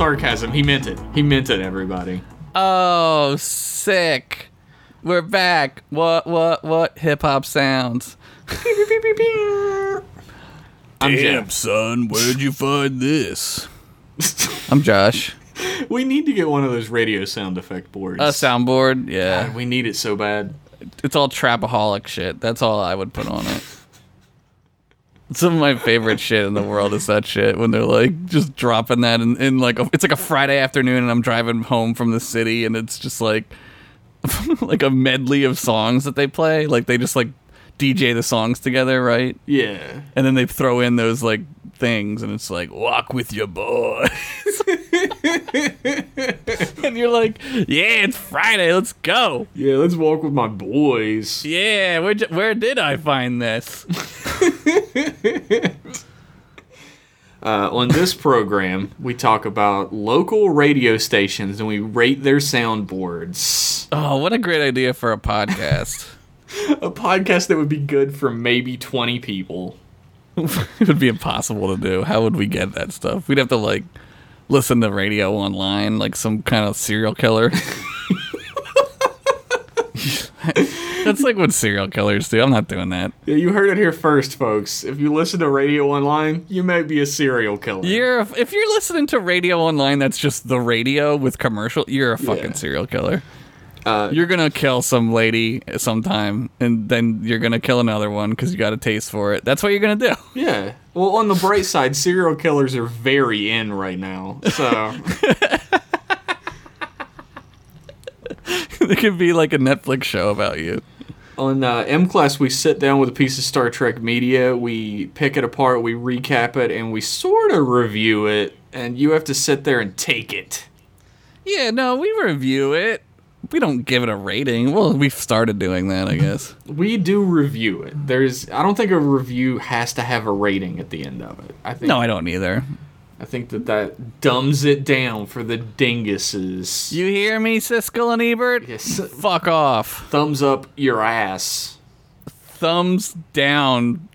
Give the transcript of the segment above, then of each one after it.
sarcasm. He meant it. He meant it, everybody. Oh, sick. We're back. What, what, what hip hop sounds? I'm Jeff. son, where'd you find this? I'm Josh. We need to get one of those radio sound effect boards. A soundboard, yeah. God, we need it so bad. It's all trapaholic shit. That's all I would put on it. Some of my favorite shit in the world is that shit when they're like just dropping that in, in like a, it's like a Friday afternoon and I'm driving home from the city and it's just like like a medley of songs that they play. Like they just like DJ the songs together, right? Yeah. And then they throw in those like things and it's like walk with your boy. and you're like, yeah, it's Friday, let's go. Yeah, let's walk with my boys. Yeah, where where did I find this? Uh, on this program, we talk about local radio stations and we rate their soundboards. Oh, what a great idea for a podcast. A podcast that would be good for maybe 20 people. it would be impossible to do. How would we get that stuff? We'd have to like listen to radio online like some kind of serial killer. That's like what serial killers do. I'm not doing that. Yeah, you heard it here first, folks. If you listen to radio online, you may be a serial killer. You're if you're listening to radio online that's just the radio with commercial, you're a fucking Yeah. serial killer. Uh, You're gonna kill some lady sometime, and then you're gonna kill another one because you got a taste for it. That's what you're gonna do. yeah. Well, on the bright side, serial killers are very in right now. So, it could be like a Netflix show about you. on uh, M Class, we sit down with a piece of Star Trek media, we pick it apart, we recap it, and we sort of review it, and you have to sit there and take it. Yeah, no, we review it. We don't give it a rating. Well, we've started doing that, I guess. We do review it. There's, I don't think a review has to have a rating at the end of it. I think No, I don't either. I think that that dumbs it down for the dinguses. You hear me, Siskel and Ebert? Yes. Fuck off. Thumbs up your ass. Thumbs down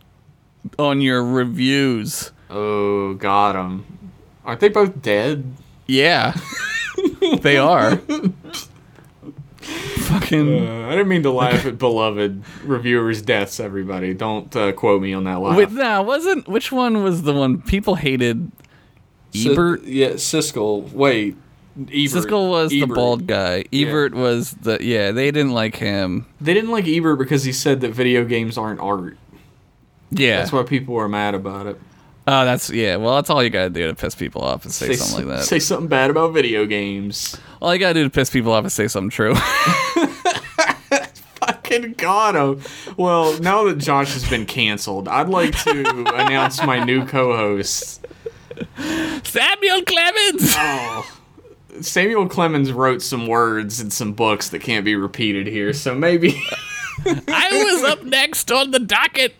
on your reviews. Oh, got. Aren't they both dead? Yeah, they are. Fucking. Uh, I didn't mean to laugh at beloved reviewers' deaths. Everybody, don't uh, quote me on that laugh. Wait, no, wasn't. Which one was the one people hated? Si- Ebert? yeah, Siskel. Wait, Ebert. Siskel was the Ebert. bald guy. Ebert was the. Yeah, they didn't like him. They didn't like Ebert because he said that video games aren't art. Yeah. That's why people were mad about it. Oh, that's yeah. Well, that's all you gotta do to piss people off and say, something like that. Say something bad about video games. All you gotta do to piss people off is say something true. Fucking got him. Well, now that Josh has been canceled, I'd like to announce my new co-host. Samuel Clemens. Oh. Samuel Clemens wrote some words in some books that can't be repeated here, so maybe. I was up next on the docket.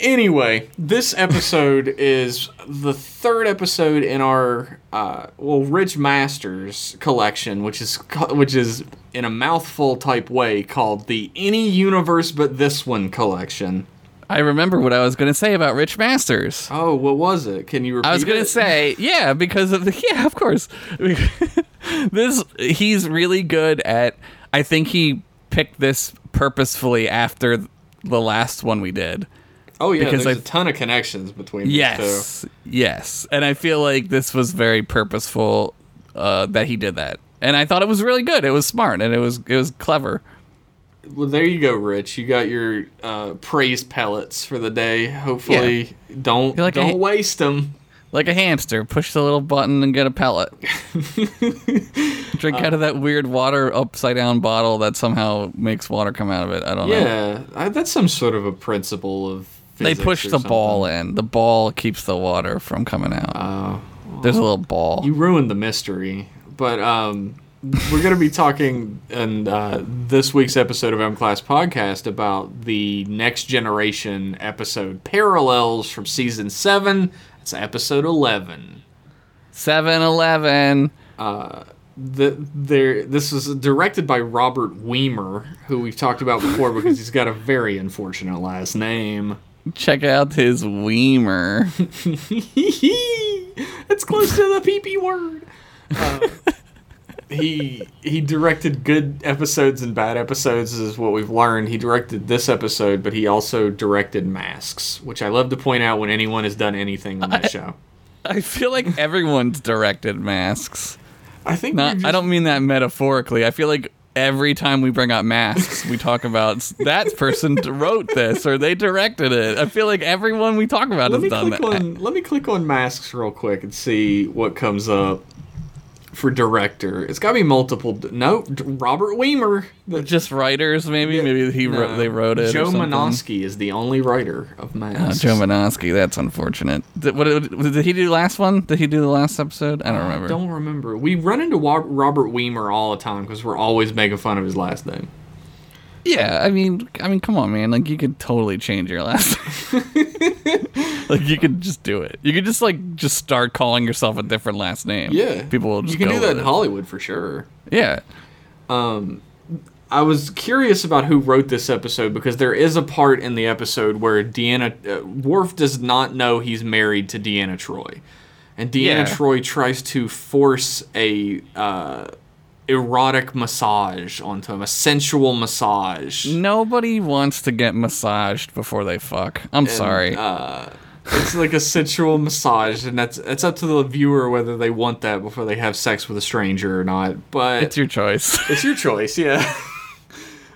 Anyway, this episode is the third episode in our uh, well, Rich Masters collection, which is which is in a mouthful type way called the Any Universe But This One collection. I remember what I was gonna say about Rich Masters. Oh, what was it? Can you repeat? I was gonna say, yeah, because of the yeah, of course. this he's really good at. I think he picked this purposefully after the last one we did. Oh yeah, because there's I- a ton of connections between these Yes, yes, and I feel like this was very purposeful uh, that he did that, and I thought it was really good. It was smart and it was it was clever. Well, there you go, Rich. You got your uh, praise pellets for the day. Hopefully, don't like don't ha- waste them. Like a hamster, push the little button and get a pellet. Drink out of that weird water upside down bottle that somehow makes water come out of it. I don't know. Yeah, that's some sort of a principle of. They push the ball in. The ball keeps the water from coming out. Oh, There's a little ball. you ruined the mystery. But um, we're going to be talking in uh, this week's episode of M Class Podcast about the next generation episode parallels from season seven. It's episode eleven. 7 Eleven. the there this was directed by Robert Wiemer, who we've talked about before because he's got a very unfortunate last name. Check out his Wiemer. it's close to the PP word. Uh, he he directed good episodes and bad episodes is what we've learned. He directed this episode, but he also directed Masks, which I love to point out when anyone has done anything on that show. I feel like everyone's directed masks. I think Not, we've I don't mean that metaphorically. I feel like every time we bring up masks, we talk about that person wrote this or they directed it. I feel like everyone we talk about Let has done that. on let me click on masks real quick and see what comes up for director. It's got to be multiple. No, Robert Wiemer. The, Just writers, maybe. Maybe he wrote, they wrote it. Joe. Menosky is the only writer of Oh, Joe Menosky. That's unfortunate. Did, what, did he do the last one? Did he do the last episode? I don't remember. Don't remember. We run into Robert Wiemer all the time because we're always making fun of his last name. Yeah, I mean, I mean, come on, man. Like, you could totally change your last. Name. like, you could just do it. You could just like just start calling yourself a different last name. Yeah, people will just You can do that in it. Hollywood for sure. Yeah, I was curious about who wrote this episode because there is a part in the episode where Deanna uh, Worf does not know he's married to Deanna Troi, and Deanna Yeah. Troi tries to force a uh, erotic massage onto him, a sensual massage. nobody wants to get massaged before they fuck. I'm sorry. uh, It's like a sensual massage, and that's it's up to the viewer whether they want that before they have sex with a stranger or not. But it's your choice. It's your choice, yeah.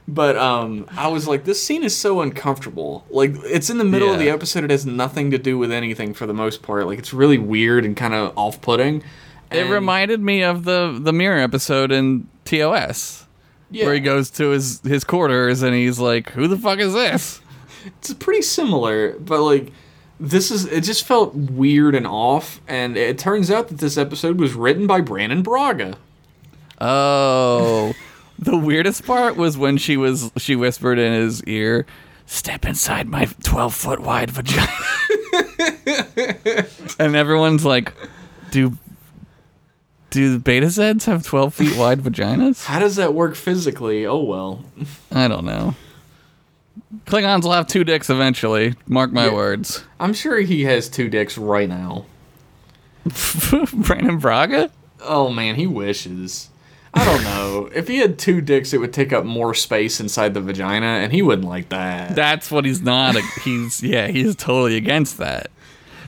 but um, I was like, this scene is so uncomfortable. Like, it's in the middle of the episode. It has nothing to do with anything for the most part. Like, it's really weird and kind of off-putting. It reminded me of the the mirror episode in TOS. yeah, Where he goes to his his quarters and he's like, "Who the fuck is this?" It's pretty similar, but like, this is. It just felt weird and off. And it turns out that this episode was written by Brannon Braga. Oh, the weirdest part was when she was she whispered in his ear, "Step inside my twelve foot wide vagina," and everyone's like, "Do do Betazeds have twelve feet wide vaginas?" How does that work physically? Oh well. I don't know. Klingons will have two dicks eventually. Mark my Yeah. words. I'm sure he has two dicks right now. Brannon Braga. Oh man, he wishes. I don't know. if he had two dicks, it would take up more space inside the vagina, and he wouldn't like that. That's what he's not. He's yeah, he's totally against that.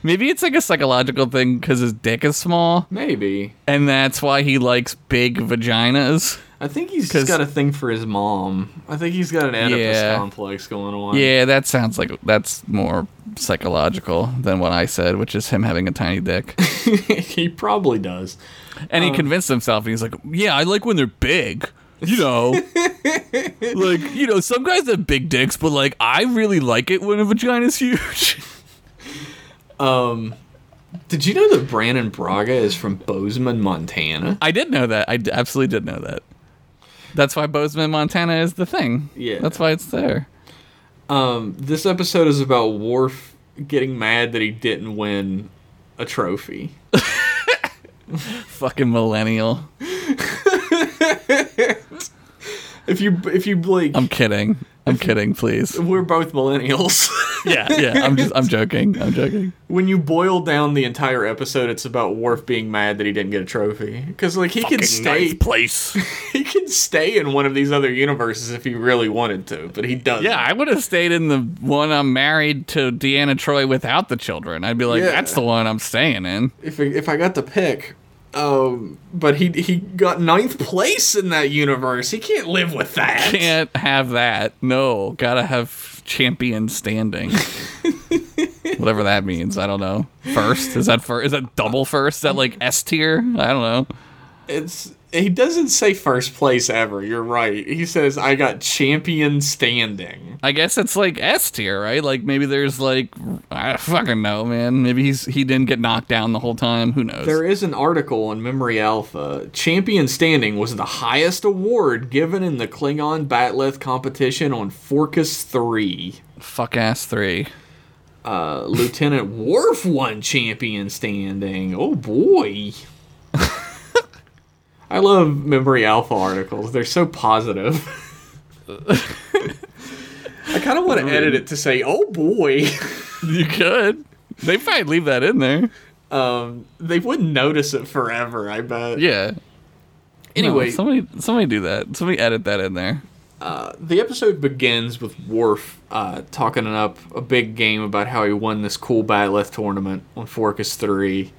Maybe it's like a psychological thing because his dick is small, Maybe. and that's why he likes big vaginas. I think he's 'Cause- got a thing for his mom. I think he's got an Oedipus Yeah. complex going on. Yeah, that sounds like that's more psychological than what I said, which is him having a tiny dick. he probably does. And Um, he convinced himself, and he's like, "Yeah, I like when they're big." You know, like you know, some guys have big dicks, but like I really like it when a vagina's huge. Um, did you know that Brannon Braga is from Bozeman, Montana? I did know that. I d- absolutely did know that. That's why Bozeman, Montana is the thing. Yeah. That's why it's there. Um, this episode is about Worf getting mad that he didn't win a trophy. Fucking millennial. If you if you blink, I'm kidding. I'm kidding, please. we're both millennials. Yeah, yeah. I'm just I'm joking. I'm joking. when you boil down the entire episode, it's about Worf being mad that he didn't get a trophy. Because like he can stay, place. he can stay in one of these other universes if he really wanted to, but he doesn't. Yeah, I would have stayed in the one I'm married to Deanna Troi without the children. I'd be like, Yeah. that's the one I'm staying in. If I- if I got to pick, um, but he he got ninth place in that universe. He can't live with that. Can't have that. No, gotta have champion standing. Whatever that means. I don't know. First is that first? Is that double first? Is that like S tier? I don't know. It's he doesn't say first place ever. You're right. He says I got champion standing. I guess it's like S tier, right? Like maybe there's like I fucking know, man. Maybe he's he didn't get knocked down the whole time. Who knows? There is an article in Memory Alpha. Champion standing was the highest award given in the Klingon bat'leth competition on Forcas 3. Fuck ass three. Uh, Lieutenant Worf won champion standing. Oh boy. I love Memory Alpha articles. They're so positive. I kind of want to edit it to say, "Oh boy." You could. They probably leave that in there. um, they wouldn't notice it forever. I bet. Yeah. Anyway, No, somebody somebody do that. Somebody edit that in there. uh, the episode begins with Worf uh, talking up a big game about how he won this cool bat'leth tournament on Forcas Three,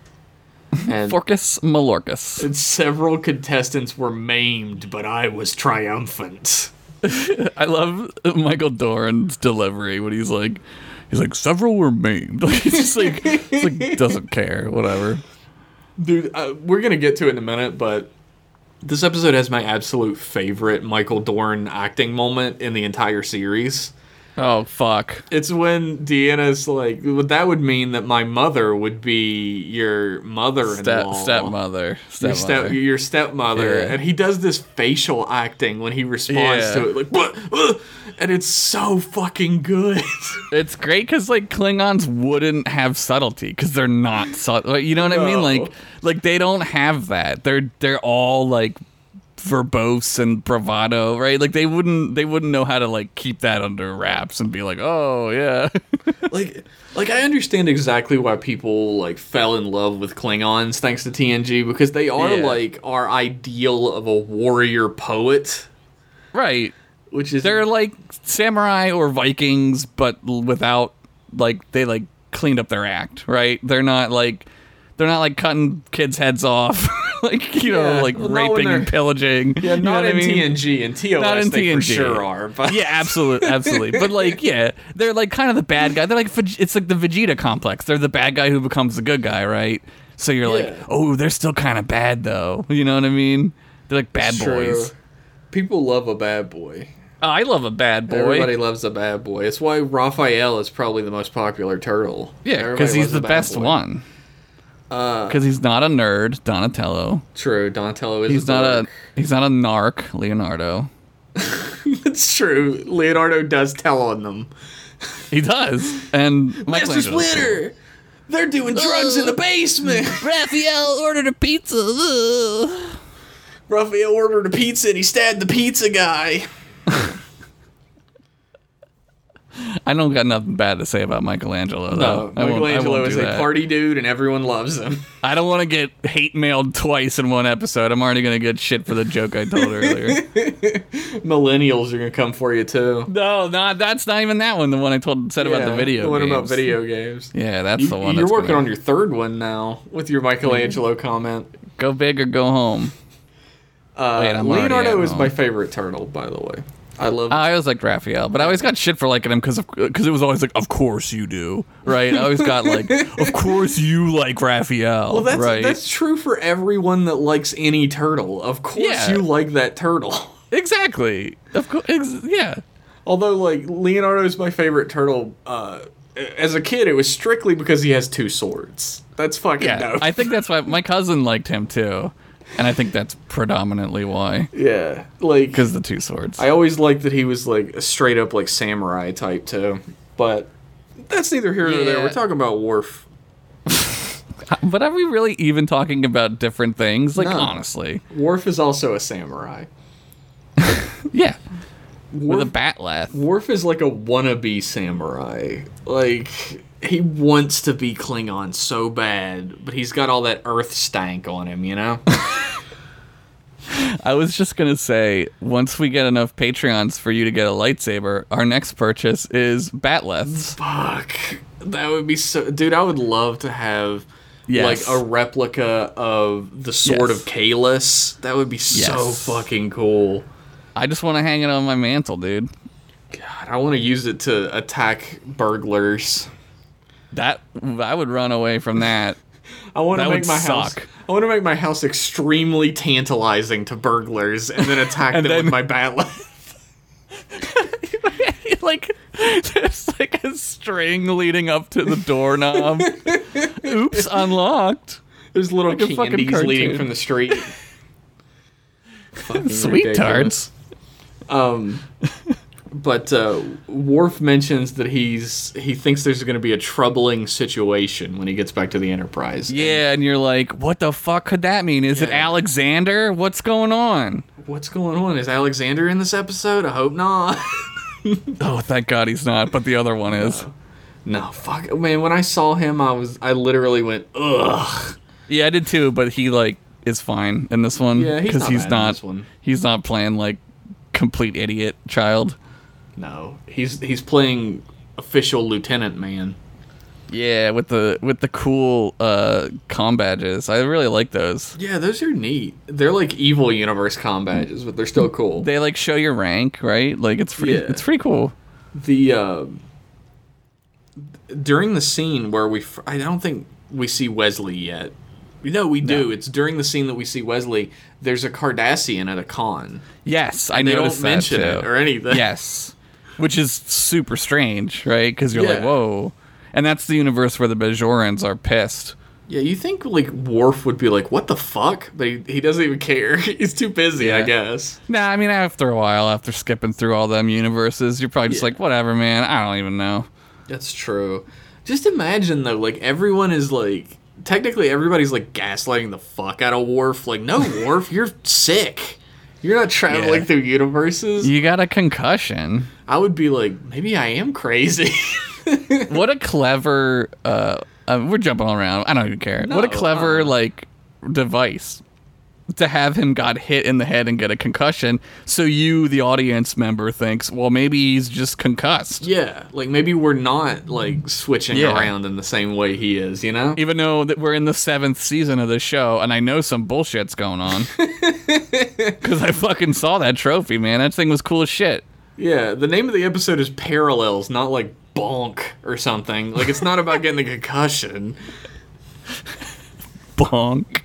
and Forcus Malorcus. and several contestants were maimed, but I was triumphant. I love Michael Dorn's delivery when he's like, he's like, several were maimed. Like he's just like, he's like doesn't care, whatever. Dude, uh, we're gonna get to it in a minute, but this episode has my absolute favorite Michael Dorn acting moment in the entire series. Oh fuck. It's when Deanna's like, well, that would mean that my mother would be your mother-in-law, Step stepmother. your Stepmother. step, your stepmother, Yeah. and he does this facial acting when he responds Yeah. to it, like, "What? Uh," and it's so fucking good. It's great because like Klingons wouldn't have subtlety because they're not subtle. You know what I mean? No. Like, like they don't have that. They're they're all like verbose and bravado, right? Like they wouldn't they wouldn't know how to like keep that under wraps and be like, oh yeah, like like I understand exactly why people like fell in love with Klingons thanks to TNG because they are Yeah. like our ideal of a warrior poet, right. which is They're like samurai or Vikings, but without like they like cleaned up their act, right? They're not like they're not like cutting kids' heads off, like you Yeah, know, like well, raping and pillaging. yeah, You know not in I mean? TNG and TOS Not in TNG. sure are, but Yeah, absolutely, absolutely. But like, yeah, they're like kind of the bad guy. They're like it's like the Vegeta complex. They're the bad guy who becomes the good guy, right? So you're like, oh, they're still kind of bad though. You know what I mean? They're like bad boys. true. People love a bad boy. Oh, I love a bad boy. Everybody loves a bad boy. It's why Raphael is probably the most popular turtle. yeah, because he's the best boy. one. Uh, Because he's not a nerd, Donatello. true. Donatello is. He's a not a he's not a narc, Leonardo. it's true. Leonardo does tell on them. He does, and Master cool. Splinter. They're doing drugs in the basement. Raphael ordered a pizza. Ugh. Raphael ordered a pizza and he stabbed the pizza guy. I don't got nothing bad to say about Michelangelo. Though. No, I won't- I Michelangelo is a that. party dude and everyone loves him. I don't want to get hate mailed twice in one episode. I'm already gonna get shit for the joke I told earlier. Millennials are gonna come for you too. no, not that's not even that one. The one I told said about the Yeah, video. The one about video games. Yeah, that's You, the one. you're working gonna- on your third one now with your Michelangelo comment. go big or go home. Uh, Wait, Leonardo is home. my favorite turtle, by the way. I love. I always liked Raphael, but I always got shit for liking him because because it was always like, of course you do, right? I always got like, of course you like Raphael, well, that's right? that's true for everyone that likes any turtle. Of course, Yeah. you like that turtle. exactly. Of course, ex- yeah. Although, like Leonardo's my favorite turtle. Uh, as a kid, it was strictly because he has two swords. That's fucking Yeah, dope. I think that's why my cousin liked him too, and I think that's predominantly why yeah, like because the two swords. I always liked that he was like a straight up like samurai type too. But that's neither here nor there. We're talking about Worf. but are we really even talking about different things? Like No. honestly, Worf is also a samurai. yeah, with a Worf, bat'leth. Worf is like a wannabe samurai. Like he wants to be Klingon so bad, but he's got all that Earth stank on him, you know. I was just gonna say, once we get enough Patreons for you to get a lightsaber, our next purchase is bat'leths. Fuck, that would be so. Dude, I would love to have. Yes. Like a replica of the sword Yes. of Kahless. That would be so fucking cool. I just want to hang it on my mantle, dude. God, I want to use it to attack burglars. That I would run away from that. I want to make my house. I want to make my house extremely tantalizing to burglars, and then attack And them then- with my bat. like there's like a string leading up to the doorknob. Oops, unlocked. There's little Like candies leading from the street. Sweet ridiculous. tarts. Um, but uh, Worf mentions that he's he thinks there's going to be a troubling situation when he gets back to the Enterprise. Yeah, and you're like, what the fuck could that mean? Is it Alexander? What's going on? What's going on? Is Alexander in this episode? I hope not. Oh, thank God he's not, but the other one is. no, fuck, man. When I saw him, I was I literally went ugh. Yeah, I did too, but he like is fine in this one Yeah, he's because not he's not this one. he's not playing like complete idiot child. No, he's he's playing official lieutenant man. Yeah, with the with the cool uh com badges. I really like those. Yeah, those are neat. They're like evil universe com badges, but they're still cool. They like show your rank, right? Like it's pretty Yeah. it's pretty cool. the uh, during the scene where we I don't think we see Wesley yet. No, we do. No. It's during the scene that we see Wesley. There's a Cardassian at a con. Yes, I They don't that mention too. it or anything. yes, which is super strange, right? Because you're like, whoa, and that's the universe where the Bajorans are pissed. Yeah, you think like Worf would be like, "What the fuck?" But he, he doesn't even care. He's too busy, I guess. Nah, I mean, after a while, after skipping through all them universes, you're probably just Yeah. like, whatever, man. I don't even know. That's true. Just imagine though, like everyone is like technically everybody's like gaslighting the fuck out of Worf. Like, no, Worf, you're sick. You're not traveling Yeah. through universes. You got a concussion. I would be like, maybe I am crazy. what a clever. Uh, uh, we're jumping all around. I don't even care. what a clever uh-uh. like device to have him got hit in the head and get a concussion. So you, the audience member, thinks, well, maybe he's just concussed. yeah, like maybe we're not like switching Yeah. around in the same way he is. You know? Even though that we're in the seventh season of the show, and I know some bullshit's going on, because I fucking saw that trophy, man. That thing was cool as shit. Yeah. The name of the episode is Parallels, not like Bonk or something. Like it's not about getting a concussion. Bonk.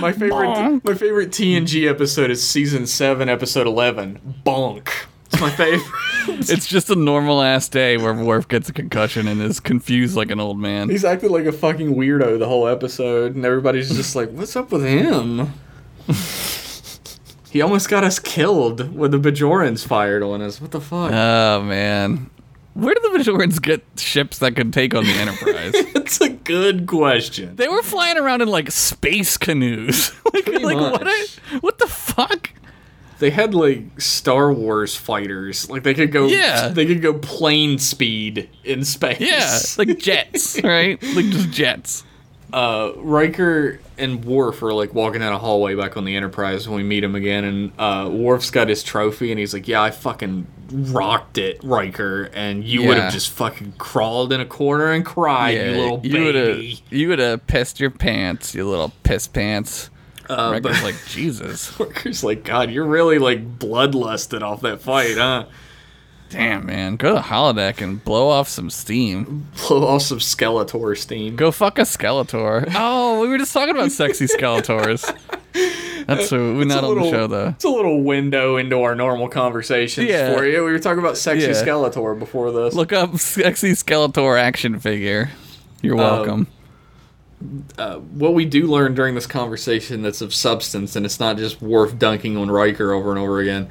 My favorite, Bonk. my favorite TNG episode is season seven, episode eleven. Bonk. It's my favorite. It's just a normal ass day where Worf gets a concussion and is confused like an old man. He's acting like a fucking weirdo the whole episode, and everybody's just like, "What's up with him?" he almost got us killed when the Bajorans fired on us. What the fuck? Oh man, where did the Bajorans get ships that could take on the Enterprise? That's a good question. they were flying around in like space canoes. like, like what? A, what the fuck? They had like Star Wars fighters. Like they could go. Yeah. They could go plane speed in space. Yeah, like jets, right? Like just jets. Uh, Riker and Worf are like walking down a hallway back on the Enterprise when we meet him again, and uh, Worf's got his trophy, and he's like, "Yeah, I fucking rocked it, Riker, and you would have just fucking crawled in a corner and cried, you little you would have baby." you would have pissed your pants, you little piss pants. Uh, Riker's but like Jesus. Riker's like, "God, you're really like bloodlusted off that fight, huh? Damn man, go to holodeck and blow off some steam. Blow off some Skeletor steam." Go fuck a Skeletor. Oh, we were just talking about sexy Skeletors. That's we're It's not a on the show though. It's a little window into our normal conversations Yeah. for you. We were talking about sexy Yeah. Skeletor before this. Look up sexy Skeletor action figure. You're welcome. uh, what we do learn during this conversation that's of substance, and it's not just Worf dunking on Riker over and over again,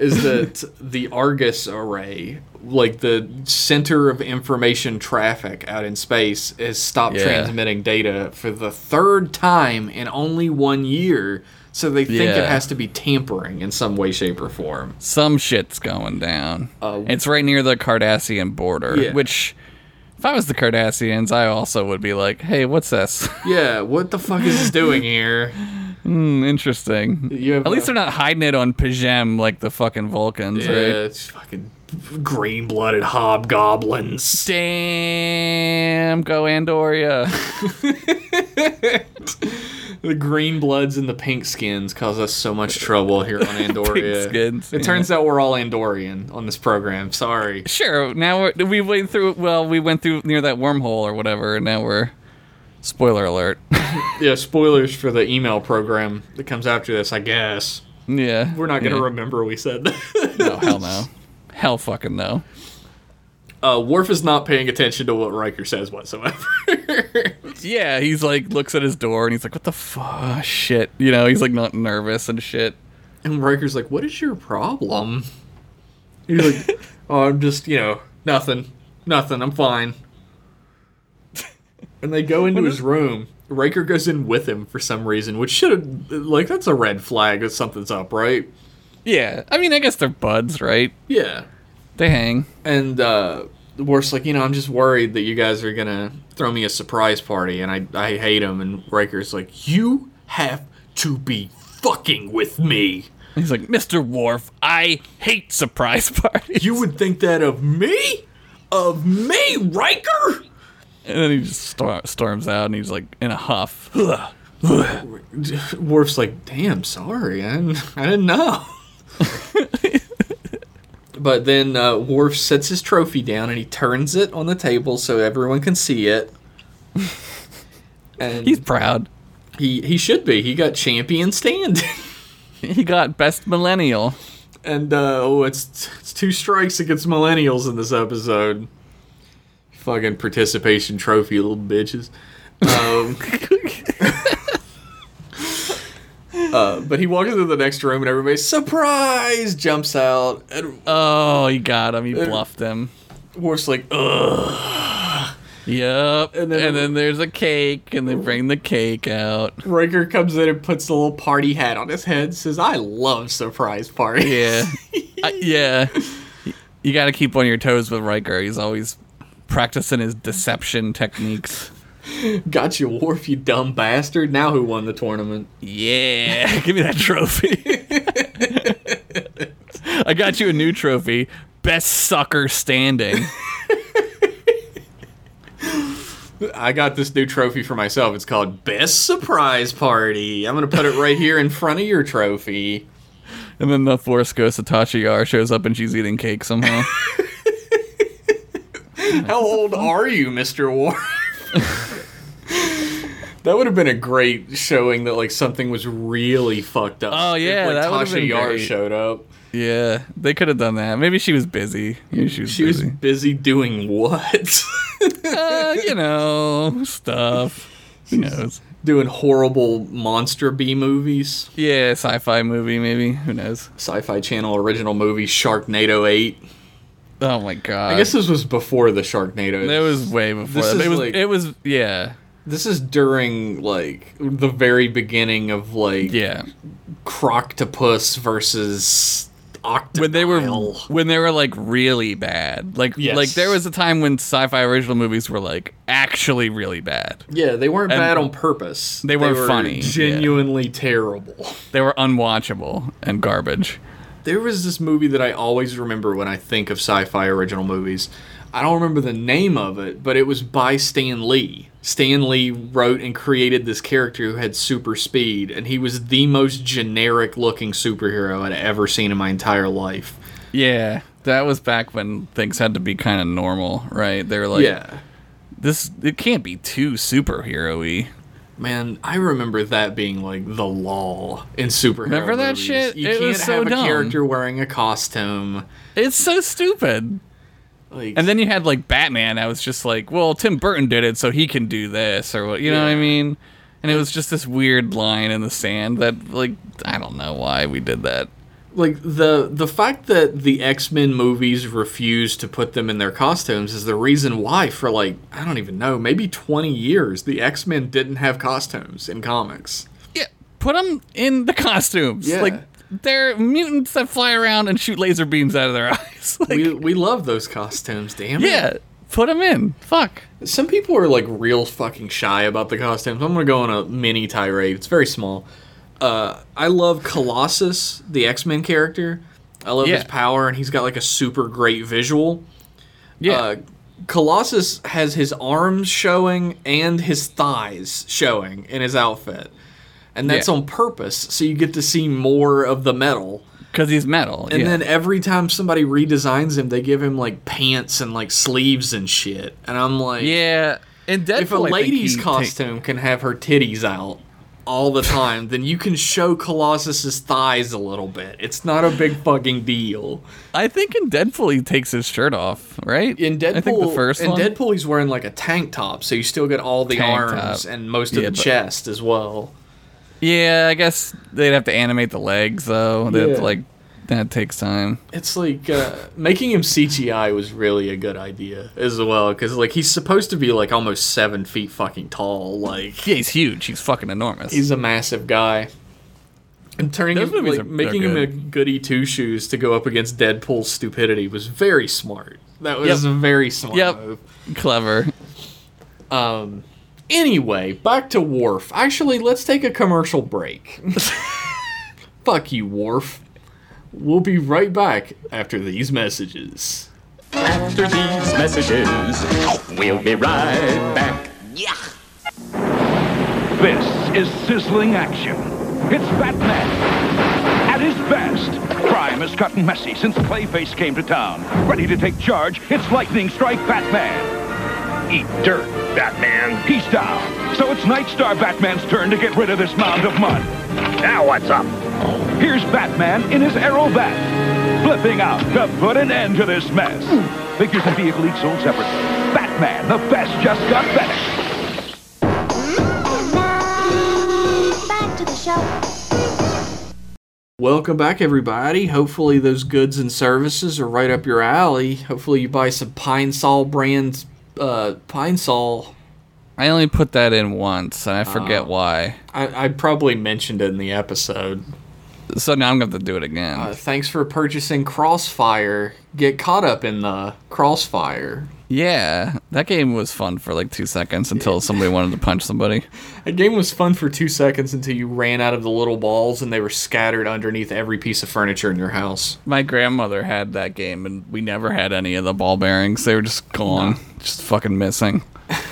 is that the Argus array, like the center of information traffic out in space, has stopped Yeah. transmitting data for the third time in only one year. So they think it has to be tampering in some way, shape, or form. Some shit's going down. Uh, it's right near the Cardassian border, Yeah. which if I was the Cardassians, I also would be like, "Hey, what's this? Yeah, what the fuck is this doing here? Hmm, interesting." At least they're not hiding it on P'Jem like the fucking Vulcans, Yeah, right? it's fucking green-blooded hobgoblins. Damn, go Andoria. The green bloods and the pink skins cause us so much trouble here on Andoria. skins, It yeah. turns out we're all Andorian on this program. Sorry. sure. Now we're, we went through. Well, we went through near that wormhole or whatever, and now we're. Spoiler alert. Yeah, spoilers for the email program that comes after this, I guess. yeah, We're not going to yeah. remember we said that. No, hell no. Hell fucking no. Uh, Worf is not paying attention to what Riker says whatsoever. Yeah, he's like looks at his door and he's like, "What the fuck, shit?" You know, he's like not nervous and shit. and Riker's like, What is your problem? He's like, "Oh, I'm just, you know, nothing, nothing. I'm fine." And they go into his room. Riker goes in with him for some reason, which should have, like, that's a red flag that something's up, right? Yeah, I mean, I guess they're buds, right? Yeah. They hang. And uh, Worf's like, you know, I'm just worried that you guys are gonna throw me a surprise party, and I I hate him. And Riker's like, you have to be fucking with me. He's like, Mr. Worf, I hate surprise parties. You would think that of me, of me, Riker. And then he just stor- storms out, and he's like in a huff. Worf's like, damn, sorry, I didn't, I didn't know. but then uh, Worf sets his trophy down and he turns it on the table so everyone can see it. And He's proud. he he should be. He got champion stand. He got best millennial. and uh, oh, it's it's two strikes against millennials in this episode. Fucking participation trophy, little bitches. Um, uh, but he walks into the next room and everybody's surprise jumps out and Oh, he got him. He bluffed him. Worf's like, ugh. Yep. And And then- then, there's a cake, and they bring the cake out. Riker comes in and puts a little party hat on his head. Says, "I love surprise parties." Yeah. I- yeah. You got to keep on your toes with Riker. He's always practicing his deception techniques. Got you, Worf, you dumb bastard. Now who won the tournament? Yeah. Give me that trophy. I got you a new trophy. Best sucker standing. I got this new trophy for myself. It's called Best Surprise Party. I'm gonna put it right here in front of your trophy. And then the Force Ghost Tasha Yar shows up and she's eating cake somehow. How old are you, Mister Worf? that would have been a great showing that like something was really fucked up. Oh, yeah, if, like, that Tasha been Yar great. showed up. yeah, they could have done that. Maybe she was busy. Maybe she was She was busy. busy doing what? uh, you know, stuff. Who knows? doing horrible monster B movies. Yeah, sci-fi movie maybe. Who knows? Sci-Fi Channel original movie Sharknado 8. Oh my god. I guess this was before the Sharknado. It was way before This that. is It was like- it was yeah. This is during like the very beginning of like Yeah. Croctopus versus Octopus. When they were when they were like really bad. Like Yes. like there was a time when sci-fi original movies were like actually really bad. yeah, they weren't and bad on purpose. they weren't funny, yeah. Genuinely terrible. They were unwatchable and garbage. There was this movie that I always remember when I think of sci-fi original movies. I don't remember the name of it, but it was by Stan Lee. Stan Lee wrote and created this character who had super speed, and he was the most generic looking superhero I'd ever seen in my entire life. Yeah. That was back when things had to be kind of normal, right? They were like yeah. this it can't be too superhero-y. Man, I remember that being like the law in superhero Remember that movies. shit? You It can't was so have a dumb. character wearing a costume. It's so stupid. Like, And then you had like Batman. I was just like, well, Tim Burton did it, so he can do this, or what? You know what I mean? And it was just this weird line in the sand that, like, I don't know why we did that. Like the the fact that the X-Men movies refused to put them in their costumes is the reason why for like I don't even know, maybe 20 years the X-Men didn't have costumes in comics. Yeah, put them in the costumes. Yeah. Like they're mutants that fly around and shoot laser beams out of their eyes. like, We we love those costumes, damn it. yeah, put them in. Fuck. Some people are like real fucking shy about the costumes. I'm gonna go on a mini tirade. It's very small. Uh, I love Colossus, the X Men character. I love his power, and he's got like a super great visual. Yeah. Uh, Colossus has his arms showing and his thighs showing in his outfit, and that's Yeah. on purpose, so you get to see more of the metal. Because he's metal. And yeah. then every time somebody redesigns him, they give him like pants and like sleeves and shit, and I'm like, yeah. And Deadpool, if a lady's ta- costume can have her titties out all the time, then you can show Colossus's thighs a little bit. It's not a big fucking deal. I think in Deadpool he takes his shirt off, right? In Deadpool, I think the first in one. Deadpool, he's wearing like a tank top, so you still get all the Tank arms top. and most of Yeah, the chest as well. Yeah, I guess they'd have to animate the legs though. They'd Yeah. like that takes time. It's like uh, making him CGI was really a good idea as well, because like he's supposed to be like almost seven feet fucking tall. Like Yeah, he's huge. He's fucking enormous. he's a massive guy. And turning Those him, like, are- making him a goody two shoes to go up against Deadpool's stupidity was very smart. That was Yep. a very smart Yep. move. clever. Um. Anyway, back to Worf. Actually, let's take a commercial break. Fuck you, Worf. We'll be right back after these messages. After these messages, we'll be right back. This is sizzling action. It's Batman. At his best, crime has gotten messy since Clayface came to town. Ready to take charge, it's Lightning Strike Batman. Eat dirt, Batman. He's down, so it's Nightstar Batman's turn to get rid of this mound of mud. Now what's up? Here's Batman in his Aero Bat, flipping out to put an end to this mess. Figures and vehicle each sold separately. Batman, the best just got better. Back to the show. Welcome back, everybody. Hopefully, those goods and services are right up your alley. Hopefully, you buy some Pine Sol brand uh, Pine Sol. I only put that in once, and I forget why. I, I probably mentioned it in the episode. So now I'm have to do it again. Uh, thanks for purchasing Crossfire. Get caught up in the Crossfire. yeah, that game was fun for like two seconds until somebody wanted to punch somebody. That game was fun for two seconds until you ran out of the little balls and they were scattered underneath every piece of furniture in your house. My grandmother had that game, and we never had any of the ball bearings. They were just gone, just fucking missing.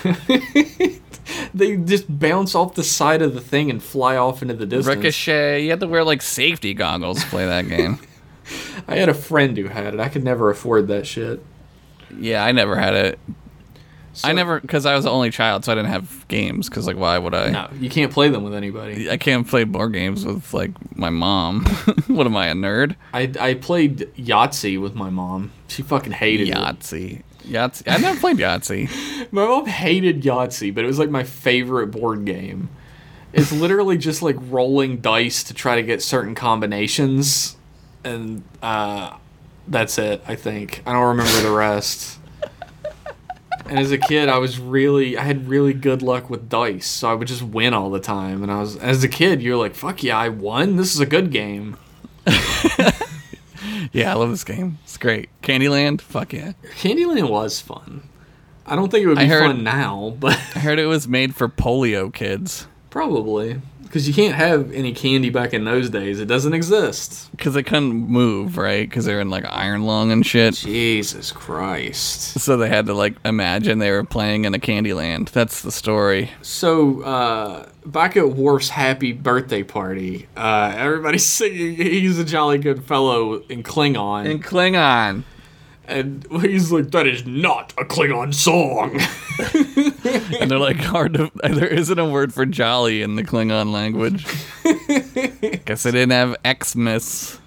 They just bounce off the side of the thing and fly off into the distance. Ricochet, you had to wear like safety goggles to play that game. I had a friend who had it. I could never afford that shit. yeah, I never had it. I never, because I was the only child, so I didn't have games. Because like, why would I? No, you can't play them with anybody. I can't play board games with like my mom. what am I, a nerd? I, I played Yahtzee with my mom. She fucking hated it. Yahtzee. I never played Yahtzee. My mom hated Yahtzee, but it was like my favorite board game. It's literally just like rolling dice to try to get certain combinations, and uh, that's it. I think I don't remember the rest. And as a kid, I was really, I had really good luck with dice, so I would just win all the time. And I was, as a kid, you're like, "Fuck yeah, I won! This is a good game." Yeah, I love this game. It's great. Candyland. Fuck yeah. Candyland was fun. I don't think it would be heard- fun now, but I heard it was made for polio kids probably because you can't have any candy back in those days. It doesn't exist. because they couldn't move, right? Because they're in like iron lung and shit. Jesus Christ. So they had to like imagine they were playing in a Candyland. That's the story. So, uh, back at Worf's happy birthday party, uh, everybody's singing He's a Jolly Good Fellow in Klingon. In Klingon. And he's like, That is not a Klingon song. And they're like hard to. There isn't a word for jolly in the Klingon language. Guess they didn't have Xmas.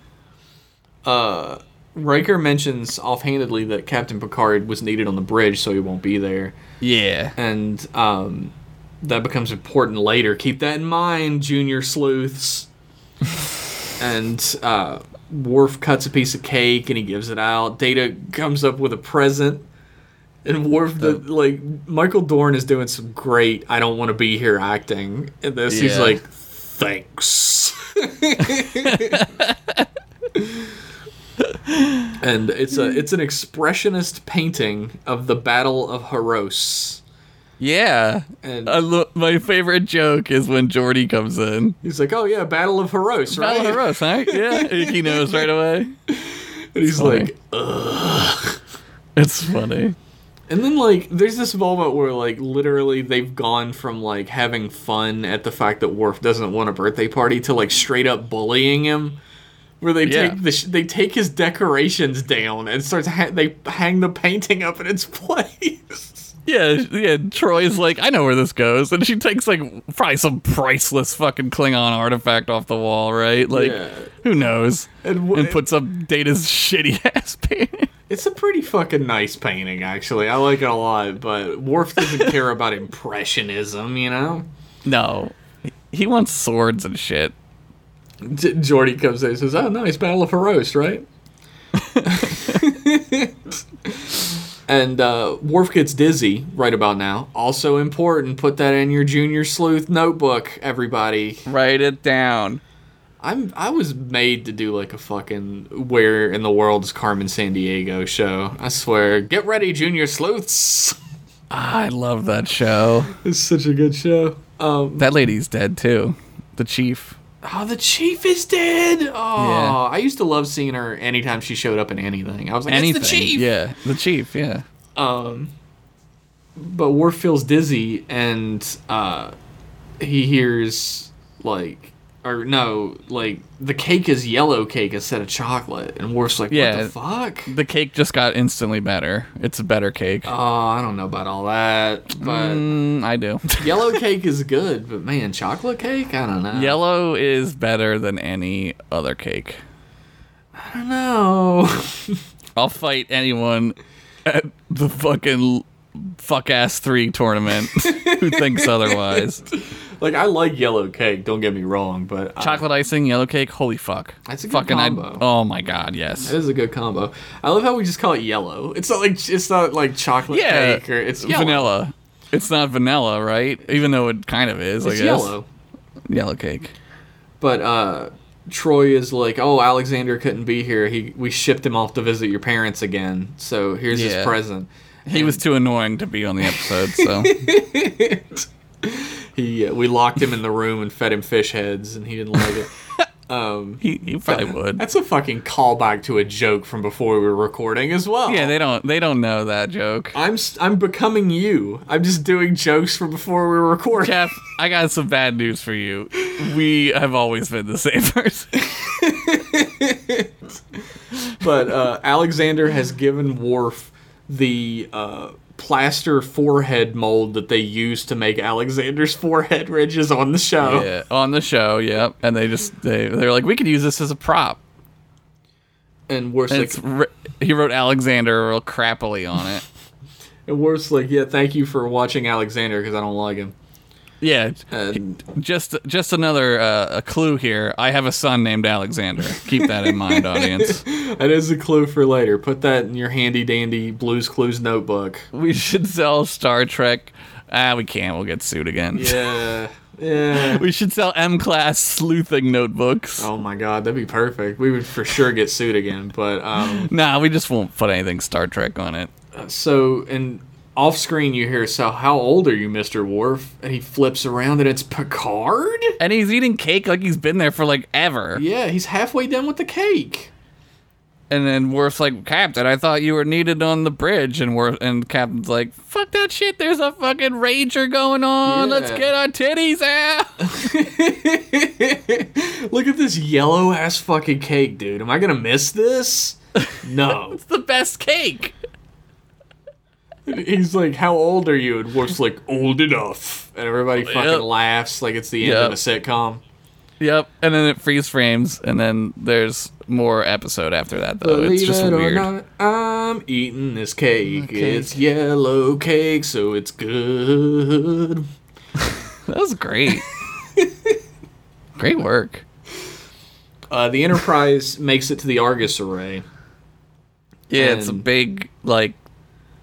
Riker mentions offhandedly that Captain Picard was needed on the bridge, so he won't be there. Yeah. and um, that becomes important later. Keep that in mind, junior sleuths. and uh, Worf cuts a piece of cake and he gives it out. Data comes up with a present, and Worf, the, oh. like Michael Dorn, is doing some great "I don't want to be here" acting in this. He's like, "Thanks." and it's a it's an expressionist painting of the Battle of Haros. Yeah. And- I lo- my favorite joke is when Geordi comes in. He's like, "Oh yeah, Battle of Heros, right?" Battle of Rose, right? Yeah. he knows right away. and he's funny. like, "Ugh." It's funny. and then like, there's this moment where like, literally, they've gone from like having fun at the fact that Worf doesn't want a birthday party to like straight up bullying him. Where they Yeah. take the sh- they take his decorations down and starts ha- they hang the painting up in its place. Yeah, yeah. Troi's like, I know where this goes, and she takes like probably some priceless fucking Klingon artifact off the wall, right? Like, Yeah. who knows? And And, puts up Data's shitty ass painting. It's a pretty fucking nice painting, actually. I like it a lot, but Worf doesn't care about impressionism, you know. No, he wants swords and shit. J- Geordi comes in and says, "Oh, nice battle for roast, right?" and uh, Worf gets dizzy right about now. Also important, put that in your junior sleuth notebook, everybody. Write it down. I'm I was made to do like a fucking where in the world is Carmen San Diego show. I swear. Get ready, junior sleuths. I love that show. It's such a good show. Um, That lady's dead too. The chief. Oh, the chief is dead. Oh, Yeah. I used to love seeing her anytime she showed up in anything. I was like, Anything. it's the chief. Yeah. The chief. Yeah. But Worf feels dizzy, and uh, he hears like, or no, like the cake is yellow cake instead of chocolate, and Worf's like, Yeah. what the fuck? The cake just got instantly better. It's a better cake. Oh, I don't know about all that, but Mm, I do. yellow cake is good. But man, chocolate cake, I don't know. Yellow is better than any other cake. I don't know. I'll fight anyone at the fucking fuck ass three tournament who thinks otherwise. like I like yellow cake. Don't get me wrong, but I- Chocolate icing, yellow cake, holy fuck. That's a good fucking combo. oh my god, yes. That is a good combo. I love how we just call it yellow. It's not like it's not like chocolate Yeah, cake or it's yellow. vanilla. It's not vanilla, right? Even though it kind of is. It's I guess. yellow. Yellow cake. But uh Troi is like, "Oh, Alexander couldn't be here. He we shipped him off to visit your parents again. So here's Yeah. his present." He was too annoying to be on the episode, so He uh, we locked him in the room and fed him fish heads, and he didn't like it. he, he probably would. That's a fucking callback to a joke from before we were recording as well. Yeah, they don't they don't know that joke. I'm I'm becoming you. I'm just doing jokes from before we were recording. Jeff, I got some bad news for you. We have always been the same person. But uh, Alexander has given Worf the uh, plaster forehead mold that they used to make Alexander's forehead ridges on the show. Yeah, on the show, yep. And they just they they're like, we could use this as a prop. And worse, And like, he wrote Alexander real crappily on it. and worse, like, yeah, thank you for watching Alexander because I don't like him. Yeah, And just just another uh, a clue here. I have a son named Alexander. Keep that in mind, audience. that is a clue for later. Put that in your handy dandy Blues Clues notebook. We should sell Star Trek. Ah, we can't. We'll get sued again. Yeah, yeah. We should sell M class sleuthing notebooks. Oh my god, that'd be perfect. We would for sure get sued again. But um, Nah, we just won't put anything Star Trek on it. so and off screen you hear, "So how old are you, Mister Worf?" And he flips around and it's Picard. And he's eating cake like he's been there for like ever. Yeah, he's halfway done with the cake. And then Worf's like, Captain, I thought you were needed on the bridge. And Worf and Captain's like, fuck that shit. There's a fucking rager going on. Let's get our titties out. Look at this yellow ass fucking cake, dude. Am I gonna miss this? No. it's the best cake. He's like, "How old are you?" And Worf's like, "Old enough." And everybody fucking Yep. laughs like it's the end Yep. of a sitcom. Yep. And then it freeze frames. And then there's more episode after that, though. it's just it weird. not, I'm eating this cake. cake. It's yellow cake, so it's good. That was great. great work. Uh, the Enterprise makes it to the Argus array. Yeah, it's a big, like,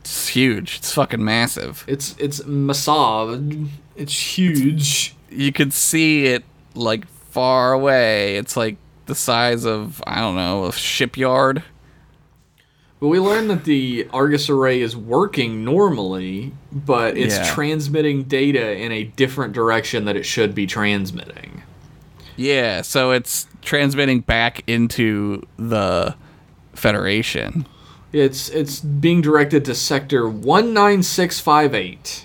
it's huge. It's fucking massive. It's it's massive. It's huge. you could see it like far away. It's like the size of I don't know a shipyard. But we learned that the Argus array is working normally, but it's Yeah. transmitting data in a different direction that it should be transmitting. Yeah, so it's transmitting back into the Federation. It's it's being directed to sector 19658,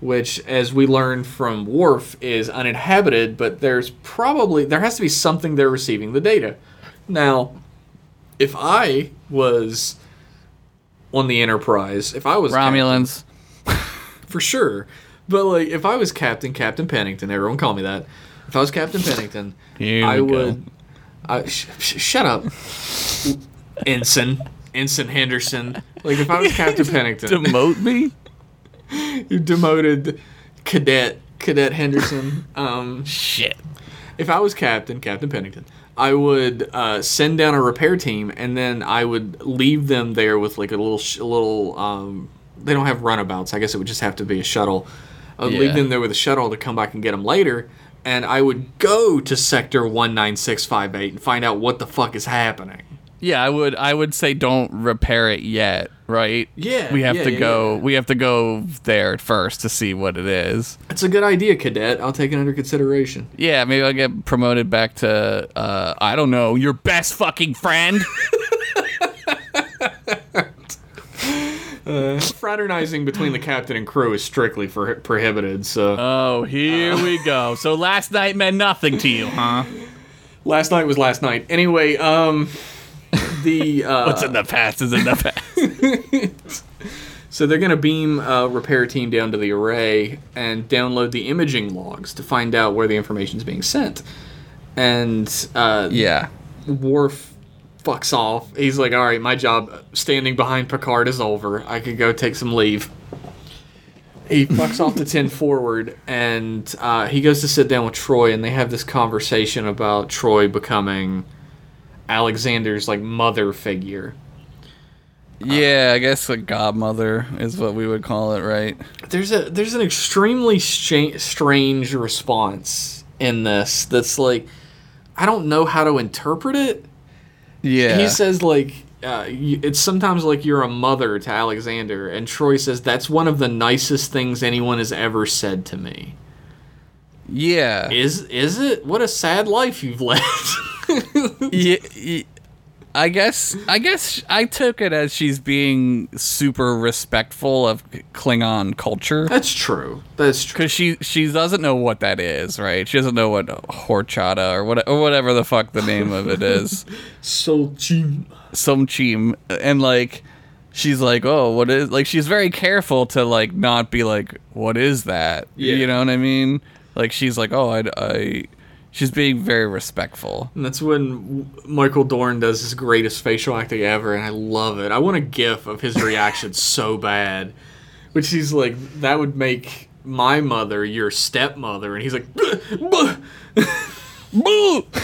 which as we learned from Worf is uninhabited, but there's probably there has to be something they're receiving the data. Now, if I was on the Enterprise, if I was captain- Romulans. for sure. But like, if I was Captain Captain Pennington, everyone call me that. If I was Captain Pennington, I go. would. I, sh- sh- shut up, Ensign, Ensign Henderson. Like if I was Captain Pennington, Demote me? you demoted Cadet Cadet Henderson. Um, Shit. if I was captain, Captain Pennington, I would uh, send down a repair team, and then I would leave them there with like a little, sh- a little. Um, they don't have runabouts. I guess it would just have to be a shuttle. I would leave them there with a shuttle to come back and get them later, and I would go to sector one nine six five eight and find out what the fuck is happening. Yeah, I would I would say don't repair it yet, right? Yeah, We have yeah, to yeah, go yeah. we have to go there first to see what it is. It's a good idea, cadet. I'll take it under consideration. Yeah, maybe I'll get promoted back to uh I don't know, your best fucking friend. Fraternizing between the captain and crew is strictly for prohibited. So oh, here we go. So last night meant nothing to you, huh? last night was last night. Anyway, um, the uh, What's in the past is in the past. So they're going to beam a repair team down to the array and download the imaging logs to find out where the information is being sent. And uh, yeah. Worf fucks off. He's like, "All right, my job standing behind Picard is over. I could go take some leave." He fucks off to ten forward, and uh, he goes to sit down with Troi, and they have this conversation about Troi becoming Alexander's like mother figure. Yeah, I guess a godmother is what we would call it, right? there's a there's an extremely stra- strange response in this that's like I don't know how to interpret it. Yeah. He says like uh, it's sometimes like you're a mother to Alexander, and Troi says that's one of the nicest things anyone has ever said to me. yeah. Is is it? What a sad life you've led. yeah, yeah, I guess I guess I took it as she's being super respectful of Klingon culture that's true. That's true. because she she doesn't know what that is, right? She doesn't know what horchata or what or whatever the fuck the name of it is, So soh-chim, and like she's like, oh, what is like she's very careful to like not be like, what is that? Yeah. You know what I mean? Like she's like, oh, I, I she's being very respectful. And that's when Michael Dorn does his greatest facial acting ever, and I love it. I want a gif of his reaction so bad. Which he's like, that would make my mother your stepmother, and he's like. Boo!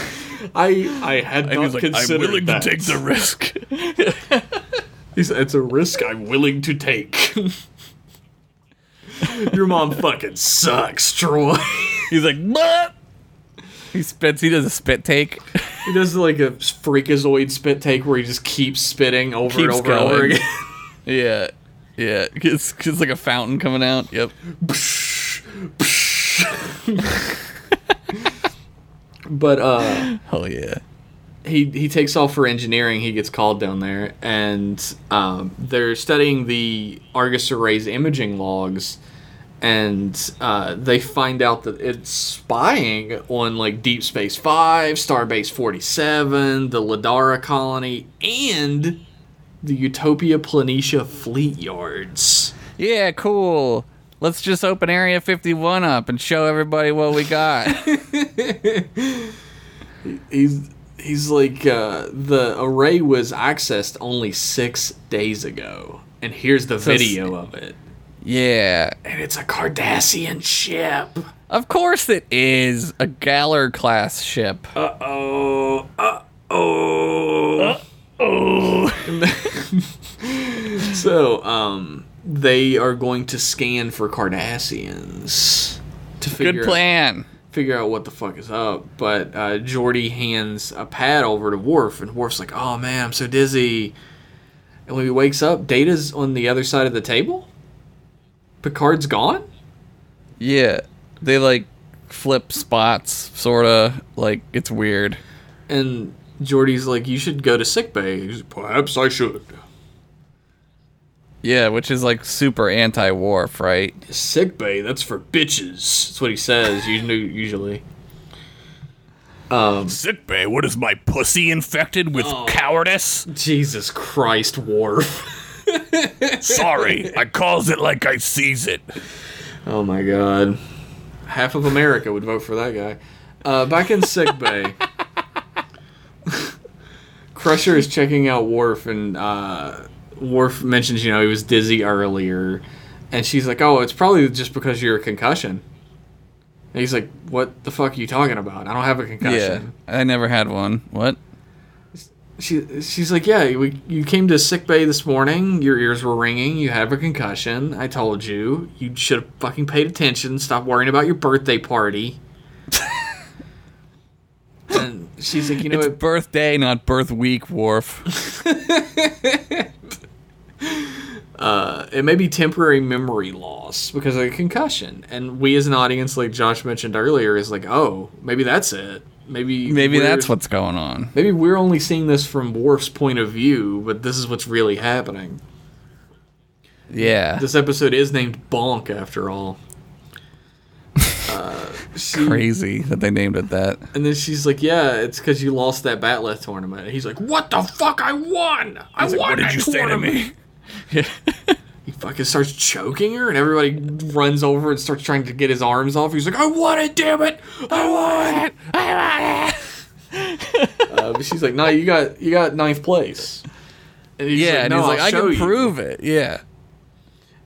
I I had not like, I'm willing that. to take the risk. He's, it's a risk I'm willing to take. Your mom fucking sucks, Troi. He's like, what? He spits. He does a spit take. he does like a freakazoid spit take where he just keeps spitting over and Keeps over and over again. yeah, yeah. It's, it's like a fountain coming out. Yep. but uh Oh yeah. he he takes off for engineering. He gets called down there, and um, they're studying the Argus Array's imaging logs, and uh, they find out that it's spying on like Deep Space Five, Starbase Forty Seven, the Ladara colony, and the Utopia Planitia fleet yards. Yeah, cool. Let's just open Area 51 up and show everybody what we got. He's he's like uh, the array was accessed only six days ago, and here's the So s- video of it. Yeah. And it's a Cardassian ship. Of course it is a Galor class ship. Uh oh, uh oh. Uh oh. so, um, they are going to scan for Cardassians to figure Good plan. figure out what the fuck is up. But uh, Geordi hands a pad over to Worf, and Worf's like, "Oh man, I'm so dizzy." And when he wakes up, Data's on the other side of the table. Picard's gone. Yeah. They like flip spots, sorta. Like it's weird. And Geordi's like, "You should go to sickbay." He's like, Perhaps I should. Yeah, which is like super anti Worf, right? Sick bay, that's for bitches. That's what he says usually. usually. Um, Sick bay, what is my pussy infected with Oh. cowardice? Jesus Christ, Worf. Sorry, I calls it like I sees it. Oh my god. Half of America would vote for that guy. Uh, back in sick bay, Crusher is checking out Worf, and uh, Worf mentions, you know, he was dizzy earlier. And she's like, oh, it's probably just because you're a concussion. And he's like, "What the fuck are you talking about? I don't have a Yeah, concussion." I never had one. What? She she's like, "Yeah, we, you came to sick bay this morning. Your ears were ringing. You have a concussion. I told you. You should have fucking paid attention. Stop worrying about your birthday party." and she's like, "You know It's what? birthday, not birth week, Worf. Uh, it may be temporary memory loss because of a concussion. And we as an audience, like Josh mentioned earlier, is like, oh, maybe that's it. Maybe Maybe that's what's going on. Maybe we're only seeing this from Worf's point of view, but this is what's really happening. Yeah. This episode is named Bonk after all. Uh, she, Crazy that they named it that. And then she's like, "Yeah, it's because you lost that bat'leth tournament." And he's like, "What the fuck? I won! I won what did you say to tournament!" me? He fucking starts choking her, and everybody runs over and starts trying to get his arms off. He's like, "I want it! Damn it! I want it! I want it!" uh, but she's like, "No, you got you got ninth place." And he's yeah, and "No, he's like, I can you." prove it. Yeah.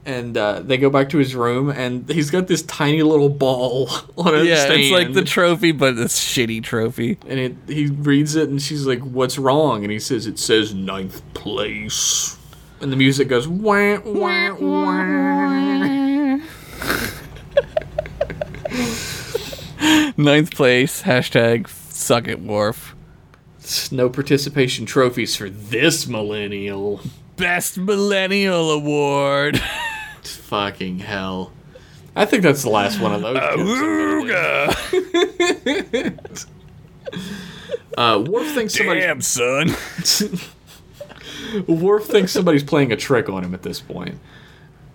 And uh, they go back to his room, and he's got this tiny little ball on a Yeah, stand. it's like the trophy, but it's shitty trophy. and it, he reads it, and she's like, "What's wrong?" And he says, "It says ninth place." And the music goes wah wah wah. Ninth place, hashtag suck it, Worf. No participation trophies for this millennial. Best Millennial Award. Fucking hell. I think that's the last one of those. jokes I'm gonna do. Uh, Worf thinks somebody. Damn, son. Worf thinks somebody's playing a trick on him at this point.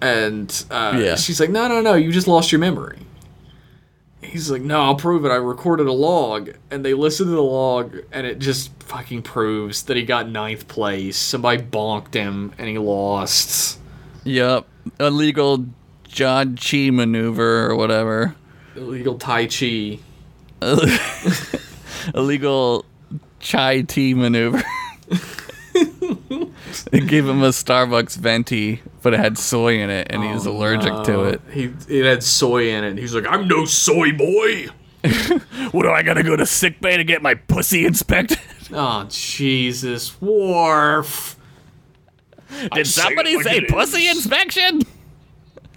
And uh, Yeah. she's like, no, no, no, you just lost your memory. He's like, no, I'll prove it. I recorded a log. And they listen to the log, and it just fucking proves that he got ninth place. Somebody bonked him, and he lost. Yep. Illegal Jod Chi maneuver or whatever. Illegal Tai Chi. Illegal chai tea maneuver. it gave him a Starbucks venti, but it had soy in it, and he was oh, allergic to it. He it had soy in it. And he's like, I'm no soy boy. What do I gotta go to sick bay to get my pussy inspected? Oh Jesus, Worf. Did somebody like say it is. pussy inspection?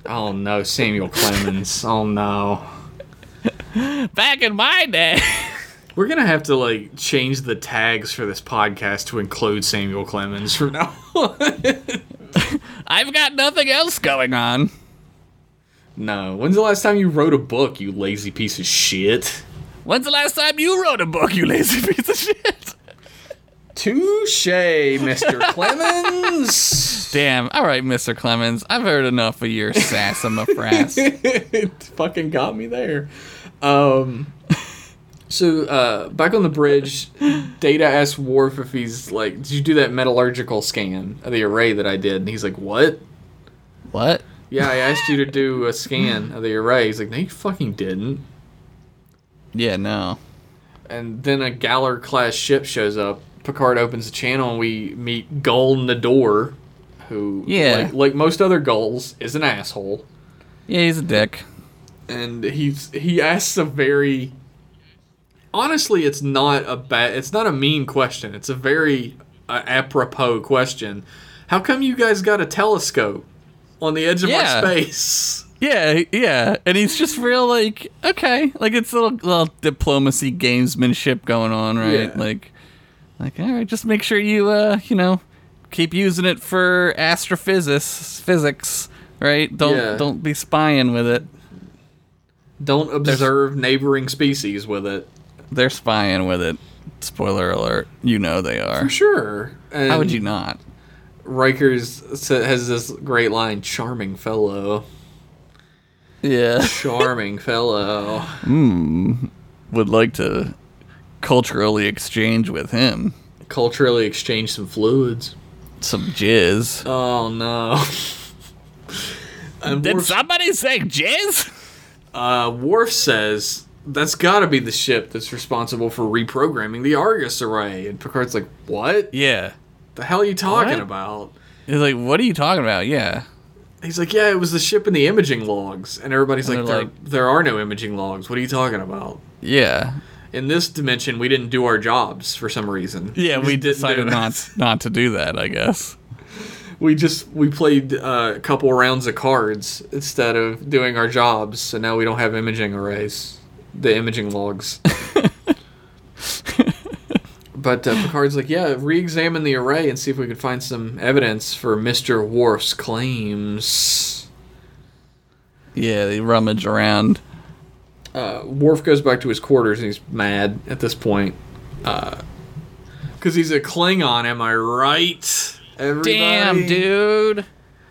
Oh no, Samuel Clemens. oh no. Back in my day. We're gonna have to like change the tags for this podcast to include Samuel Clemens from now on. I've got nothing else going on. no. When's the last time you wrote a book, you lazy piece of shit? When's the last time you wrote a book, you lazy piece of shit? Touche, Mr. Clemens. Damn, alright, Mr. Clemens. I've heard enough of your sass sassafras. it fucking got me there. Um, so uh, back on the bridge, Data asks Worf if he's like, "Did you do that metallurgical scan of the array that I did?" And he's like, "What?" what? Yeah, I asked you to do a scan of the array. He's like, "No, you fucking didn't." Yeah, no. And then a Galor class ship shows up. Picard opens the channel, and we meet Gul Nador, who, Yeah. like, like most other gulls, is an asshole. Yeah, he's a dick. and he's he asks a very honestly it's not a bad it's not a mean question it's a very uh, apropos question how come you guys got a telescope on the edge of Yeah. our space Yeah, yeah, and he's just real like okay, like it's a little, little diplomacy gamesmanship going on, right? Yeah. Like, like all right, just make sure you uh, you know, keep using it for astrophysics, physics, right? Don't Yeah. don't be spying with it. don't observe neighboring species with it They're spying with it. Spoiler alert, you know they are. for sure and How would you not? Riker's has this great line charming fellow Yeah, charming fellow Hmm. would like to culturally exchange with him culturally exchange some fluids some jizz. oh no Did Worf's- somebody say jizz? Uh, Worf says that's got to be the ship that's responsible for reprogramming the Argus array, and Picard's like, "What Yeah. the hell are you talking What? about?" He's like, "What are you talking about?" Yeah. He's like, yeah, it was the ship in the imaging logs, and everybody's And like, there, like- there are no imaging logs. What are you talking about? Yeah. In this dimension, we didn't do our jobs for some reason. Yeah, we didn't decided not not to do that, I guess. We just we played uh, a couple rounds of cards instead of doing our jobs, so now we don't have imaging arrays, the imaging logs. but uh, Picard's like, yeah, re-examine the array and see if we can find some evidence for Mister Worf's claims. Yeah, they rummage around. uh, Worf goes back to his quarters and he's mad at this point. Because he's a Klingon, am I right? Everybody? Damn, dude.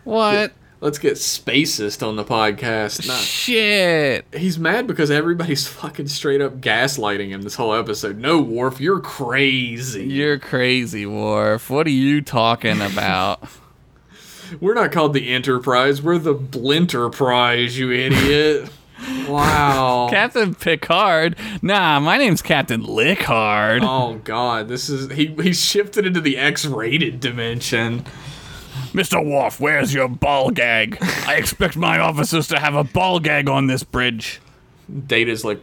What? Let's get spacist on the podcast. Nah, Shit. he's mad because everybody's fucking straight up gaslighting him this whole episode. No, Worf, you're crazy. You're crazy, Worf. What are you talking about? We're not called the Enterprise. We're the Blinterprise, you idiot. wow. Captain Picard? Nah, my name's Captain Lickard. Oh god, this is he he's shifted into the X-rated dimension. Mr. Worf, where's your ball gag? I expect my officers to have a ball gag on this bridge. Data's like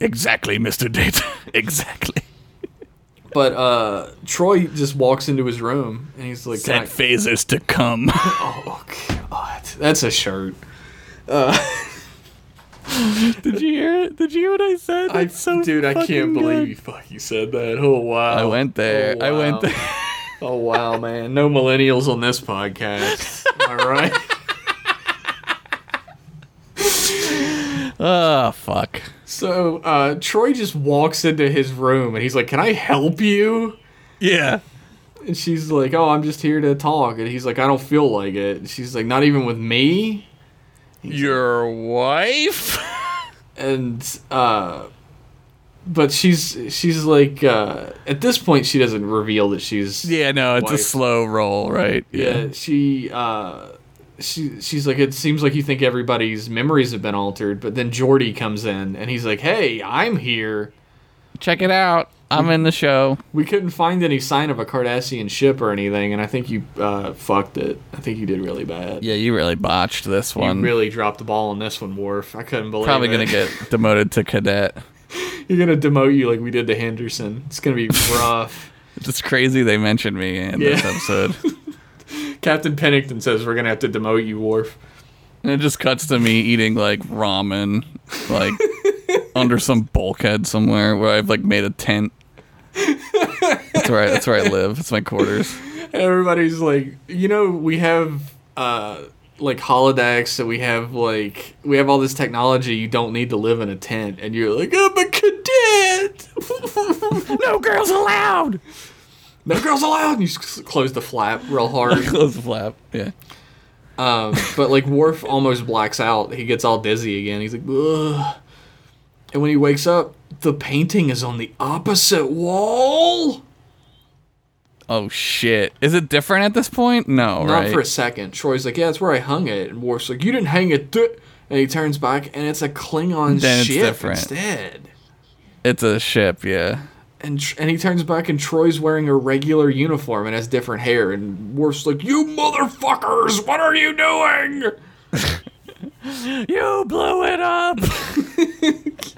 Exactly, Mr. Data. exactly. But uh Troi just walks into his room and he's like, Set "Can I-" phasers to come. "Oh god, that's a shirt." Did you hear it? Did you hear what I said? I, That's so dude, I fucking can't believe good. you fucking said that. Oh wow, I went there. Oh, I went wow. there. Oh wow, man, no millennials on this podcast. All right. Oh, fuck. So uh, Troi just walks into his room and he's like, "Can I help you?" Yeah. And she's like, "Oh, I'm just here to talk." And he's like, "I don't feel like it." And she's like, "Not even with me." Your wife? And uh, but she's she's like, uh, at this point, she doesn't reveal that she's Yeah, no, it's Wife. a slow roll, right? yeah. She uh, she she's like, it seems like you think everybody's memories have been altered, but then Geordi comes in and he's like, "Hey, I'm here." Check it out. I'm in the show. We couldn't find any sign of a Cardassian ship or anything, and I think you uh, fucked it. I think you did really bad. Yeah, you really botched this one You really dropped the ball on this one, Worf. I couldn't believe it. Probably it. gonna get demoted to cadet. You're gonna demote you like we did to Henderson. It's gonna be rough. It's crazy they mentioned me in this episode. Captain Pennington says we're gonna have to demote you, Worf. and it just cuts to me eating like ramen, like under some bulkhead somewhere where I've like made a tent. That's where I, that's where I live. It's my quarters. Everybody's like, you know, we have uh like holodecks, so we have like we have all this technology. You don't need to live in a tent, and you're like, I'm a cadet. No girls allowed. no girls allowed. And you close the flap real hard. Close the flap. Yeah. Um, but like Worf almost blacks out. He gets all dizzy again. He's like, Ugh. and when he wakes up, the painting is on the opposite wall. Oh shit. Is it different at this point? No, Not right? for a second. Troi's like, yeah, that's where I hung it. And Worf's like, you didn't hang it. th-" And he turns back, and it's a Klingon Then it's ship different. instead. it's a ship. Yeah. And Tr- and he turns back, and Troi's wearing a regular uniform and has different hair. And Worf's like, you motherfuckers, what are you doing? You blew it up.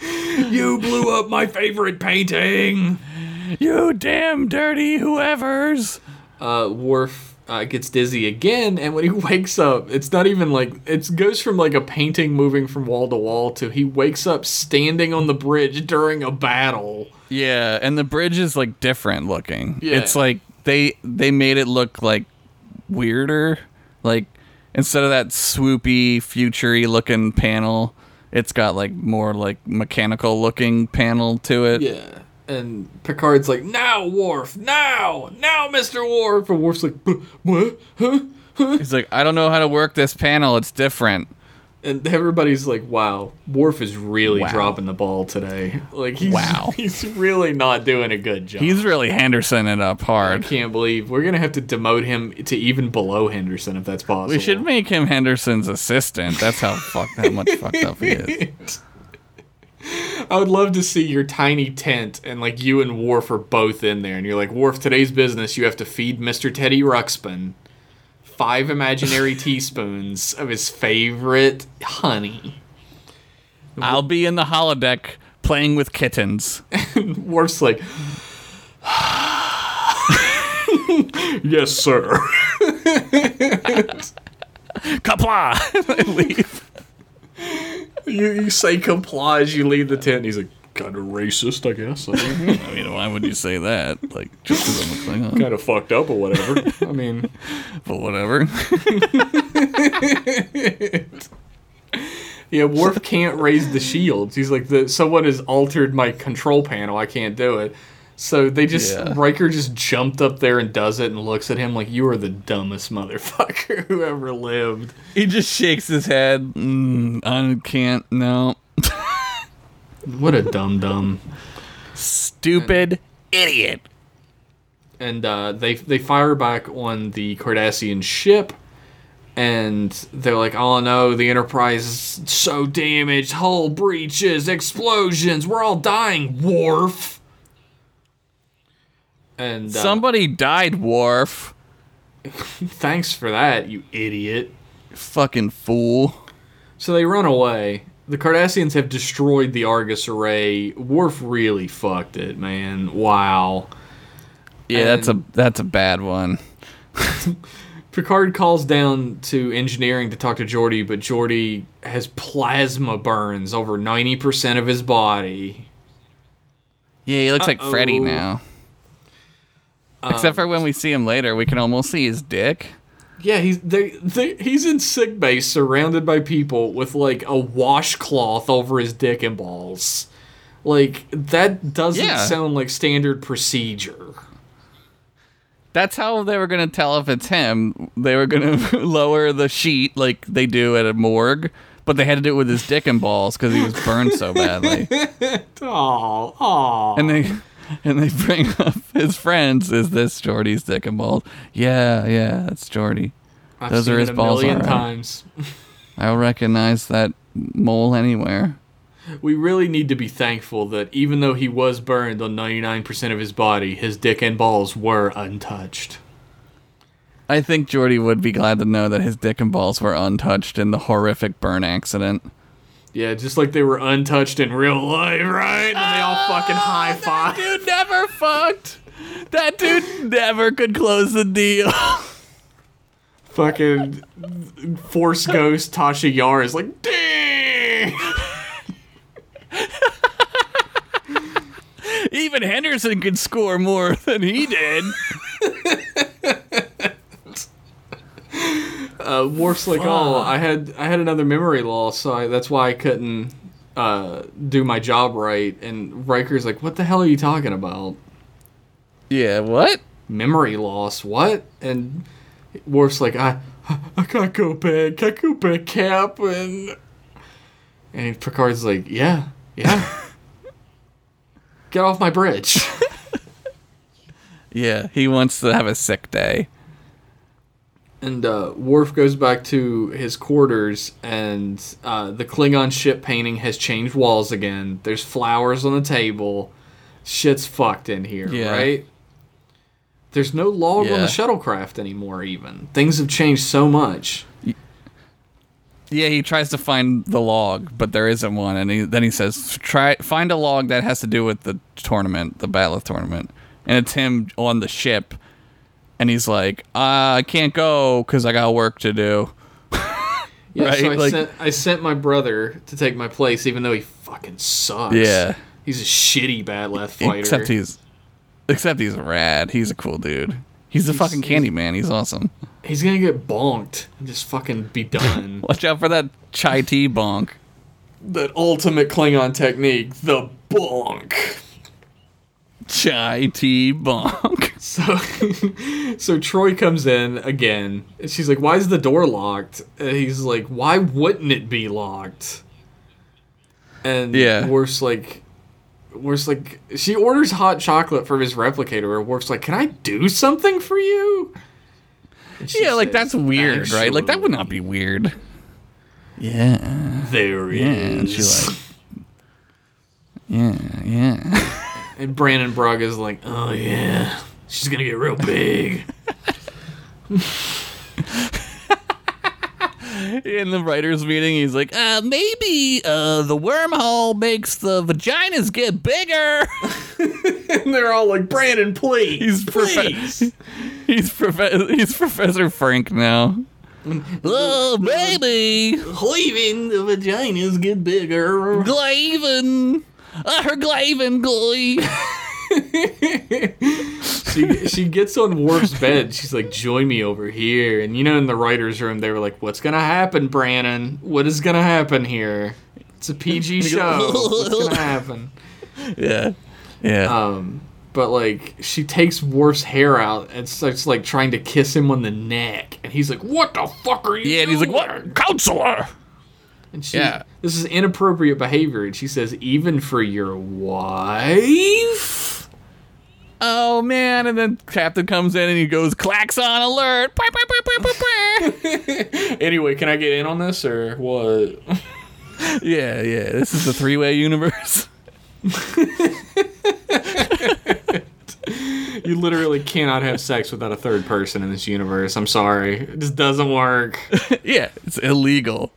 You blew up my favorite painting. you damn dirty whoever's. uh, Worf uh, gets dizzy again, and when he wakes up, it's not even like it goes from like a painting moving from wall to wall to he wakes up standing on the bridge during a battle. Yeah, and the bridge is like different looking. Yeah. It's like they they made it look like weirder. Like instead of that swoopy, futury looking panel, it's got like more like mechanical looking panel to it. Yeah. And Picard's like, now, Worf, now, now, Mr. Worf. And Worf's like, what? Huh? He's like, I don't know how to work this panel. It's different. And everybody's like, wow, Worf is really Wow. dropping the ball today. Like, he's, Wow. he's really not doing a good job. He's really Henderson it up hard. I can't believe we're going to have to demote him to even below Henderson if that's possible. We should make him Henderson's assistant. That's how fucked how much fucked up he is. I would love to see your tiny tent and like you and Worf are both in there, and you're like, Worf, today's business, you have to feed Mr. Teddy Ruxpin five imaginary teaspoons of his favorite honey. I'll be in the holodeck playing with kittens. Worf's like, yes, sir. Qapla'! Leave. You, you say complies, you leave the tent. He's like, kind of racist, I guess. I mean, why would you say that? Like, just because I'm a Klingon. kind of fucked up or whatever. I mean, But whatever. yeah, Worf can't raise the shields. He's like, the someone has altered my control panel. I can't do it. So they just Yeah. Riker just jumped up there and does it and looks at him like you are the dumbest motherfucker who ever lived. he just shakes his head. Mm, I can't, no. What a dumb dumb. Stupid idiot. and uh, they they fire back on the Cardassian ship, and they're like, "Oh no, the Enterprise is so damaged, hull breaches, explosions, we're all dying, Worf." And uh, Somebody died, Worf. thanks for that, you idiot. Fucking fool. So they run away. The Cardassians have destroyed the Argus array. Worf really fucked it, man. Wow. Yeah, that's a that's a bad one. Picard calls down to engineering to talk to Geordi, but Geordi has plasma burns over 90% of his body. Yeah, he looks like Freddy Uh-oh. Except um, for when we see him later, we can almost see his dick. Yeah, he's they, they, he's in sick bay surrounded by people with like a washcloth over his dick and balls. Like that doesn't Yeah. sound like standard procedure. That's how they were gonna tell if it's him. They were gonna lower the sheet like they do at a morgue, but they had to do it with his dick and balls because he was burned so badly. Oh, oh. And they and they bring up his friends. Is this Geordi's dick and balls? Yeah, yeah, that's Geordi. I've those seen are his a balls, million alright. times. I'll recognize that mole anywhere. We really need to be thankful that even though he was burned on 99% of his body, his dick and balls were untouched. I think Geordi would be glad to know that his dick and balls were untouched in the horrific burn accident. Yeah, just like they were untouched in real life, right? And they all fucking ah, high five. Dude never fucked. That dude never could close the deal. fucking Force Ghost Tasha Yar is like, dang! Even Henderson could score more than he did. Uh, Worf's like, oh, I had I had another memory loss, so I, that's why I couldn't uh, do my job right. And Riker's like, what the hell are you talking about? Yeah, what? Memory loss? What? And Worf's like, I I can't go back. I go back, Cap. And and Picard's like, yeah, yeah. Get off my bridge. Yeah, he wants to have a sick day. And uh, Worf goes back to his quarters, and uh, the Klingon ship painting has changed walls again. There's flowers on the table. Shit's fucked in here, Yeah. right? There's no log on the shuttlecraft anymore, even. Things have changed so much. Yeah, he tries to find the log, but there isn't one, and he, then he says, "Try find a log that has to do with the tournament, the bat'leth tournament." And it's him on the ship, and he's like, uh, "I can't go because I got work to do." Yeah, so I, like- sent, I sent my brother to take my place, even though he fucking sucks. Yeah. He's a shitty bat'leth fighter. Except he's, except he's rad. He's a cool dude. He's a fucking he's- candy man. He's awesome. He's gonna get bonked and just fucking be done. Watch out for that chai tea bonk. that ultimate Klingon technique, the bonk. Chai tea bonk. So, so Troi comes in again, and she's like, "Why is the door locked?" And he's like, "Why wouldn't it be locked?" And Yeah. Worf's like, Worf's like, she orders hot chocolate from his replicator. And Worf's like, "Can I do something for you?" And she Yeah, like says, that's weird, right? Like that would not be weird. Yeah. There he Yeah, and she like Yeah, yeah. And Brannon Braga's like, oh yeah, she's gonna get real big. In the writers' meeting, he's like, uh, maybe uh, the wormhole makes the vaginas get bigger. and they're all like, Brandon, please, He's please. profe- he's prof- he's Professor Frank now. oh, baby, Leaving the vaginas get bigger. Glaven. Uh, her Glaven gloy. she she gets on Worf's bed. She's like, "Join me over here." And you know, in the writers' room, they were like, "What's gonna happen, Brannon? What is gonna happen here? It's a PG show. What's gonna happen?" Yeah, yeah. Um, but like, she takes Worf's hair out and starts like trying to kiss him on the neck, and he's like, "What the fuck are you?" yeah, and he's like, "What, counselor?" And she, Yeah. this is inappropriate behavior. And she says, "Even for your wife." Oh man! And then Captain comes in and he goes, "Klaxon alert!" Bah, bah, bah. Anyway, can I get in on this or what? yeah, yeah. This is the three-way universe. You literally cannot have sex without a third person in this universe. I'm sorry. It just doesn't work. yeah, it's illegal.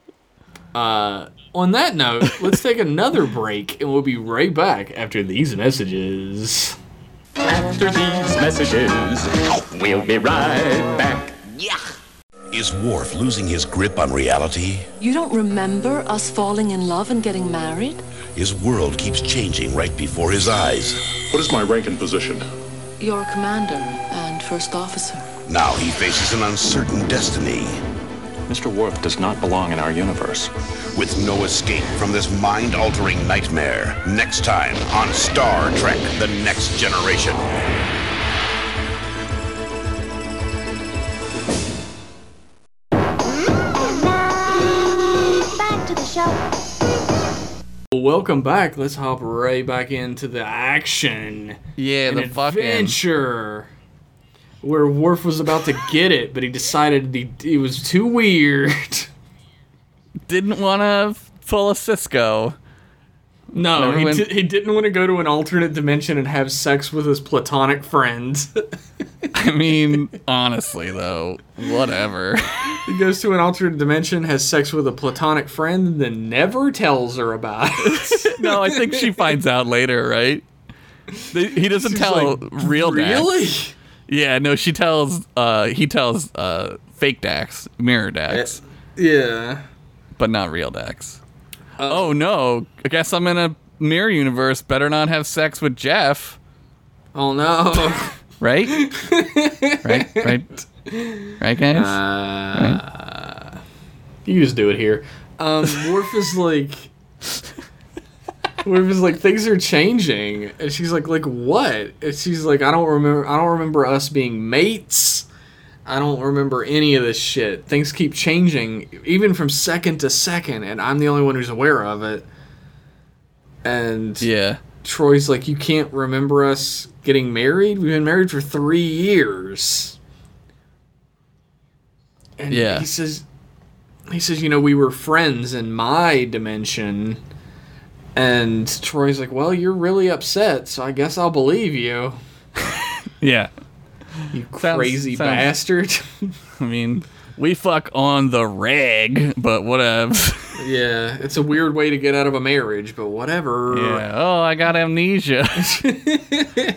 Uh, on that note, let's take another break and we'll be right back after these messages. After these messages, we'll be right back. Yeah. Is Worf losing his grip on reality? You don't remember us falling in love and getting married? His world keeps changing right before his eyes. What is my rank and position? You're a commander and first officer. Now he faces an uncertain destiny. Mr. Worf does not belong in our universe. With no escape from this mind altering nightmare. Next time on Star Trek The Next Generation. Back to the show. Welcome back. Let's hop right back into the action. Yeah, An the fucking adventure. Where Worf was about to get it, but he decided he, he was too weird. didn't want to pull a Sisko. No, he, when- di- he didn't want to go to an alternate dimension and have sex with his platonic friend. I mean, honestly though, whatever. he goes to an alternate dimension, has sex with a platonic friend, and then never tells her about it. no, I think she finds out later, right? He doesn't She's tell like, real Dax. Really? Yeah, no, she tells. Uh, he tells uh, fake Dax, mirror Dax, Yeah. but not real Dax. oh no! I guess I'm in a mirror universe. Better not have sex with Jeff, Oh no. right? right, right, right, guys. Uh, You can just do it here. Um, Worf is like, Worf is like, things are changing, and she's like, like what? And she's like, I don't remember. I don't remember us being mates. I don't remember any of this shit. Things keep changing, even from second to second, and I'm the only one who's aware of it. And yeah, Troi's like, you can't remember us getting married? We've been married for three years. And Yeah. he says, he says, you know, we were friends in my dimension. And Troi's like, well, you're really upset, so I guess I'll believe you. yeah. You Sounds- crazy sounds- bastard. I mean, we fuck on the reg, but whatever. yeah, it's a weird way to get out of a marriage, but whatever. yeah. Oh, I got amnesia.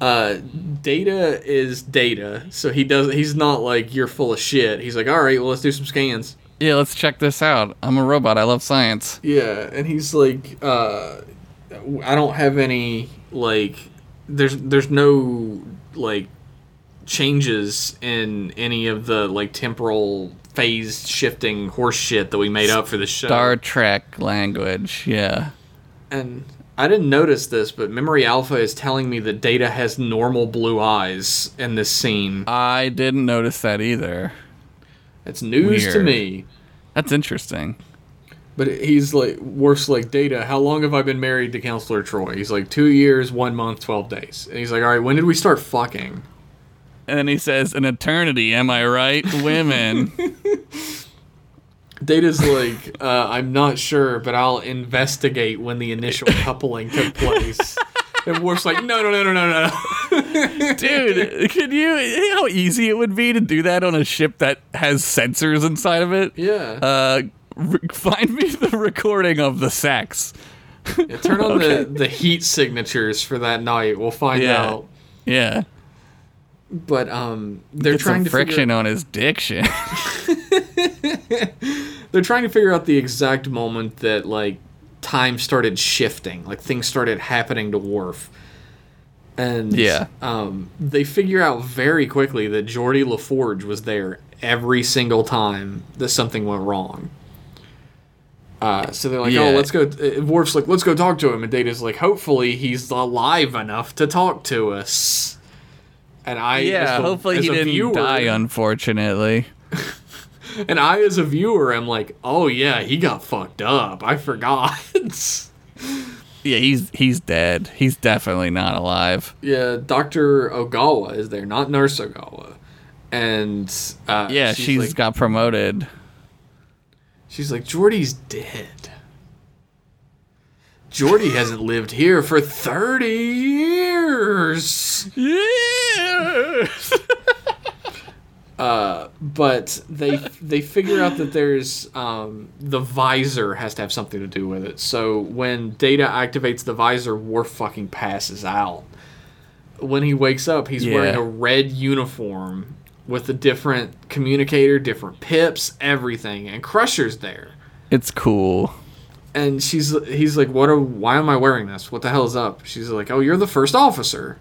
uh, Data is Data, so he does. He's not like you're full of shit. He's like, all right, well, let's do some scans. Yeah, let's check this out. I'm a robot. I love science. Yeah, and he's like, uh, I don't have any like, there's there's no like changes in any of the like temporal phase shifting horse shit that we made up for the show. Star Trek language. Yeah. And I didn't notice this, but Memory Alpha is telling me that Data has normal blue eyes in this scene. I didn't notice that either. It's news to me. That's interesting. But he's like, Worf's like, Data, how long have I been married to Counselor Troi? He's like, two years, one month, 12 days. And he's like, all right, when did we start fucking? And then he says, "An eternity, am I right, women?" Data's like, uh, I'm not sure, but I'll investigate when the initial coupling took place. And Worf's like, no, no, no, no, no, no. Dude, could you, you know how easy it would be to do that on a ship that has sensors inside of it? Yeah. Uh, re- find me the recording of the sex. Yeah, turn on the, the heat signatures for that night. We'll find Yeah. out. Yeah. But um, they're Get trying to friction Figure, on his diction. they're trying to figure out the exact moment that like time started shifting, like things started happening to Worf. And Yeah. um, they figure out very quickly that Geordi La Forge was there every single time that something went wrong. Uh, so they're like, Yeah. "Oh, let's go." uh, Worf's like, "Let's go talk to him," and Data's like, "Hopefully, he's alive enough to talk to us." And I, yeah, the- hopefully he a didn't viewer- die, unfortunately. And I, as a viewer, am like, "Oh yeah, he got fucked up. I forgot." Yeah, he's he's dead. He's definitely not alive. yeah, Doctor Ogawa is there, not Nurse Ogawa, and uh, Yeah, she's she's like, got promoted. She's like, Geordi's dead. Geordi hasn't lived here for 30 years. Yeah. But they they figure out that there's um, the visor has to have something to do with it. So when Data activates the visor, Worf fucking passes out. When he wakes up, he's wearing a red uniform with a different communicator, different pips, everything, and Crusher's there. It's cool. and she's he's like what are why am i wearing this what the hell is up she's like oh you're the first officer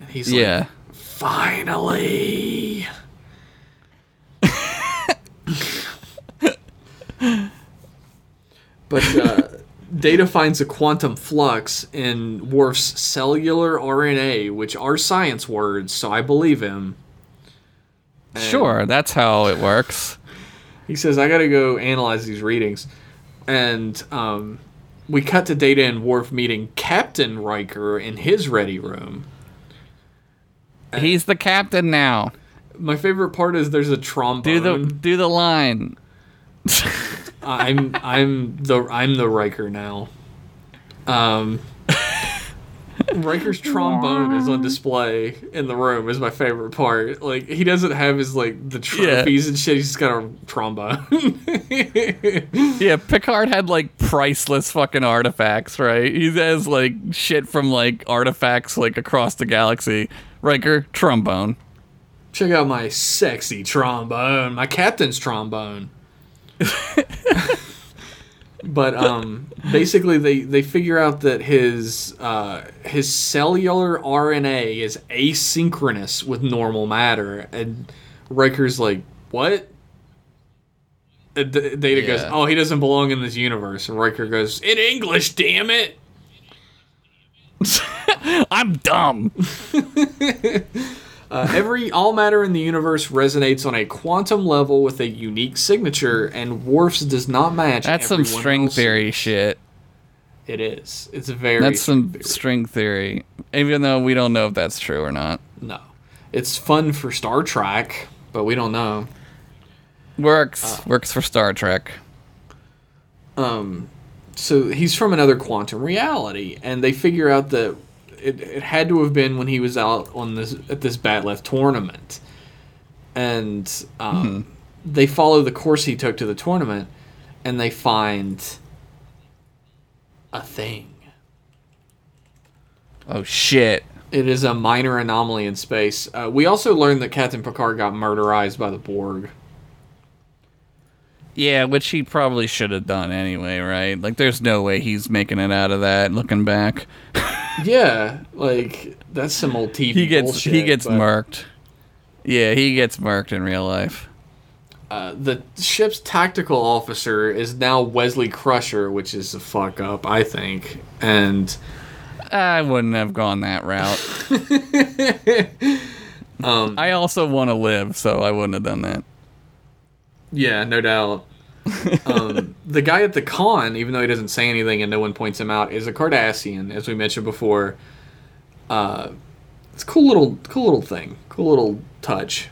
and he's like Yeah. finally but uh, data finds a quantum flux in Worf's cellular rna which are science words so i believe him Sure, that's how it works. He says, I gotta go analyze these readings. And um, we cut to Data and Worf meeting Captain Riker in his ready room. He's the captain now. My favorite part is there's a trombone. Do the do the line. I'm I'm the I'm the Riker now. Um Riker's trombone is on display in the room is my favorite part. Like he doesn't have his like the trophies and shit, he's just got a trombone. Yeah, Picard had like priceless fucking artifacts, right? He has like shit from like artifacts like across the galaxy. Riker, trombone. Check out my sexy trombone, my captain's trombone. but um, basically, they they figure out that his uh, his cellular RNA is asynchronous with normal matter, and Riker's like, "What?" And D- Data goes, "Oh, he doesn't belong in this universe." And Riker goes, "In English, damn it!" I'm dumb. Uh, every all matter in the universe resonates on a quantum level with a unique signature, and Worf's does not match. That's some string else's. theory shit. It is. It's very. That's some string theory. string theory. Even though we don't know if that's true or not. No, it's fun for Star Trek, but we don't know. Works. Works for Star Trek. Um, So he's from another quantum reality, and they figure out that it, it had to have been when he was out on this at this bat'leth tournament, and um, they follow the course he took to the tournament, and they find a thing. Oh shit. It is a minor anomaly in space. Uh, we also learned that Captain Picard got murderized by the Borg. Yeah, which he probably should have done anyway, right? Like, there's no way he's making it out of that. Looking back, Yeah, like that's some old TV he gets bullshit. he gets but, murked. Yeah, he gets marked in real life. Uh, the ship's tactical officer is now Wesley Crusher, which is a fuck up, I think. And I wouldn't have gone that route. Um, I also want to live, so I wouldn't have done that. yeah, no doubt. Um, the guy at the con, even though he doesn't say anything and no one points him out, is a Cardassian, as we mentioned before. Uh, it's a cool little, cool little thing, cool little touch.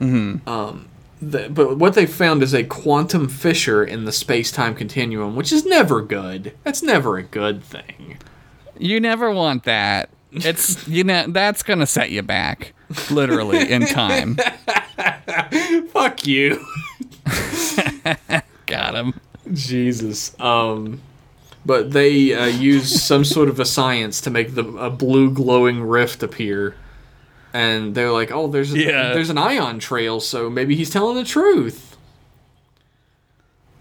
Mm-hmm. Um, the, but what they found is a quantum fissure in the space-time continuum, which is never good. That's never a good thing. You never want that. It's you know that's gonna set you back, literally in time. Fuck you. Got him. Jesus. Um, but they uh, use some sort of a science to make the a blue glowing rift appear, and they're like, "Oh, there's a, Yeah. there's an ion trail, so maybe he's telling the truth."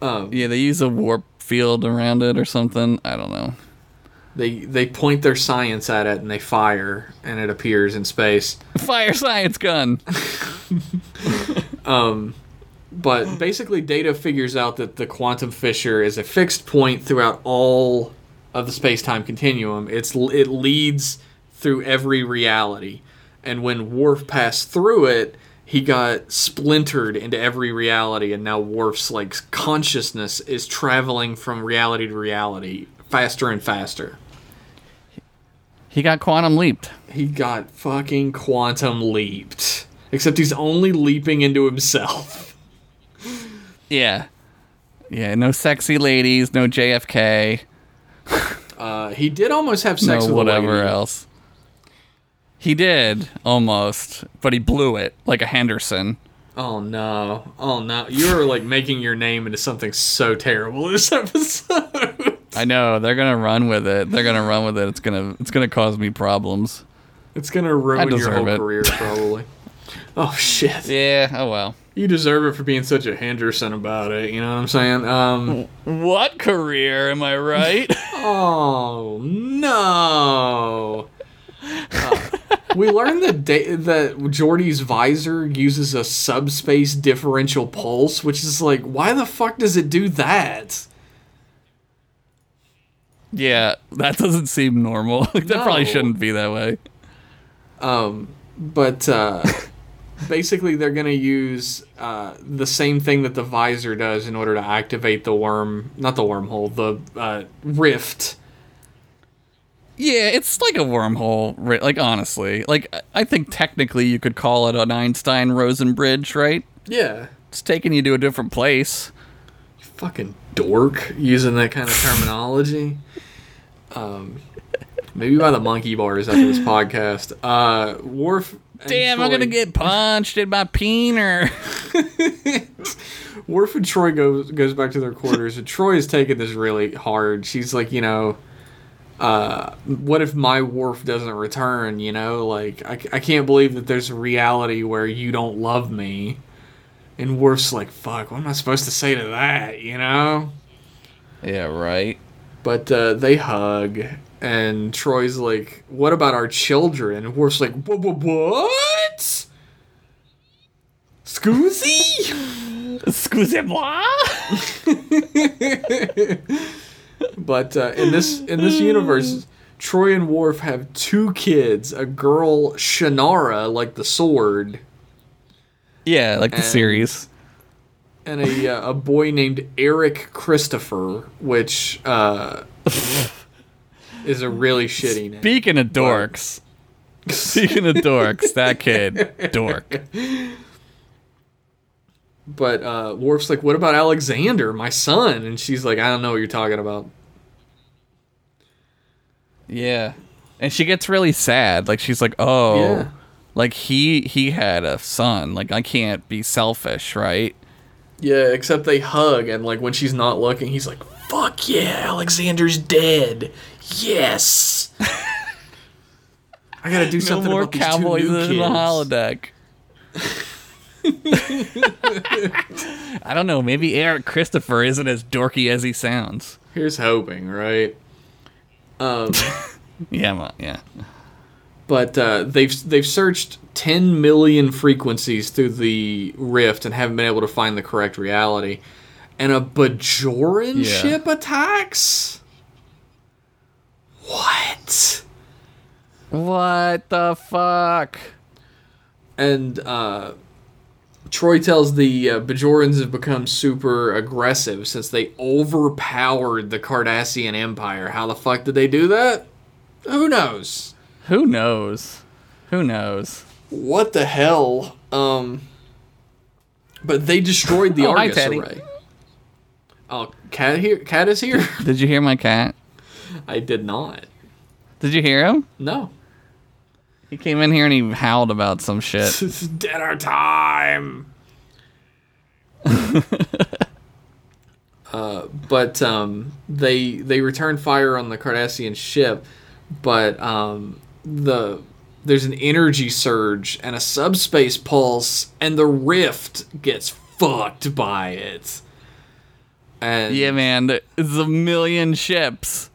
Yeah, they use a warp field around it or something. I don't know. They they point their science at it and they fire, and it appears in space. Fire science gun. But basically, Data figures out that the quantum fissure is a fixed point throughout all of the space-time continuum. It's it leads through every reality, and when Worf passed through it, he got splintered into every reality, and now Worf's like consciousness is traveling from reality to reality faster and faster. He got quantum leaped. He got fucking quantum leaped. Except he's only leaping into himself. Yeah. Yeah, no sexy ladies, no JFK, Uh, he did almost have sex no with whatever else. He did almost, but he blew it like a Henderson. Oh no! Oh no! You're like making your name into something so terrible this episode. I know they're gonna run with it. They're gonna run with it. It's gonna it's gonna cause me problems. It's gonna ruin your whole it. career, probably. oh shit! Yeah. Oh well. You deserve it for being such a Henderson about it. You know what I'm saying? Um. What career? Am I right? Oh no! Uh, we learned that da- that Geordi's visor uses a subspace differential pulse, which is like, why the fuck does it do that? yeah, that doesn't seem normal. that probably shouldn't be that way. Um, but uh, basically they're going to use uh, the same thing that the visor does in order to activate the worm not the wormhole the uh, rift Yeah, it's like a wormhole. Like honestly, like I- think technically you could call it an Einstein Rosen bridge, right? yeah It's taking you to a different place. fucking dork using that kind of terminology um, maybe by the monkey bars after this podcast uh Worf Damn, I'm gonna get punched in my peener. Worf and Troi goes goes back to their quarters, and Troi is taking this really hard. She's like, you know, uh, what if my Worf doesn't return? You know, like I, I can't believe that there's a reality where you don't love me. And Worf's like, fuck, what am I supposed to say to that? You know. yeah, right. But uh, they hug, and Troi's like, "What about our children?" And Worf's like, "What? What? What? Scoozy?" Excusez-moi. But uh, in this in this universe, Troi and Worf have two kids: a girl, Shannara, like the sword, Yeah, like the And- series. and a uh, a boy named Eric Christopher, which uh, is a really shitty name. Speaking of dorks. Speaking of dorks, that kid, dork. But uh, Worf's like, "What about Alexander, my son?" And she's like, "I don't know what you're talking about." Yeah. And she gets really sad. Like she's like, "Oh, Yeah. like he he had a son. Like I can't be selfish, right?" Yeah, except they hug, and like when she's not looking, he's like, "Fuck yeah, Alexander's dead. Yes." I gotta do No something more about these cowboys two new in kids. the holodeck. I don't know. Maybe Eric Christopher isn't as dorky as he sounds. Here's hoping, right? Um, Yeah, ma- yeah. but uh, they've they've searched 10 million frequencies through the rift and haven't been able to find the correct reality. And a Bajoran Yeah. ship attacks. What? What the fuck? and uh, Troi tells the uh, Bajorans have become super aggressive since they overpowered the Cardassian Empire. How the fuck did they do that? Who knows? Who knows? Who knows? What the hell? Um, But they destroyed the Oh, hi, Argus Teddy. array. Oh, cat here. Cat is here. Did you hear my cat? I did not. Did you hear him? No. He came in here and he howled about some shit. It's dinner time. uh, but um, they they return fire on the Cardassian ship, but um, the there's an energy surge and a subspace pulse, and the rift gets fucked by it. And yeah, man. It's a million ships.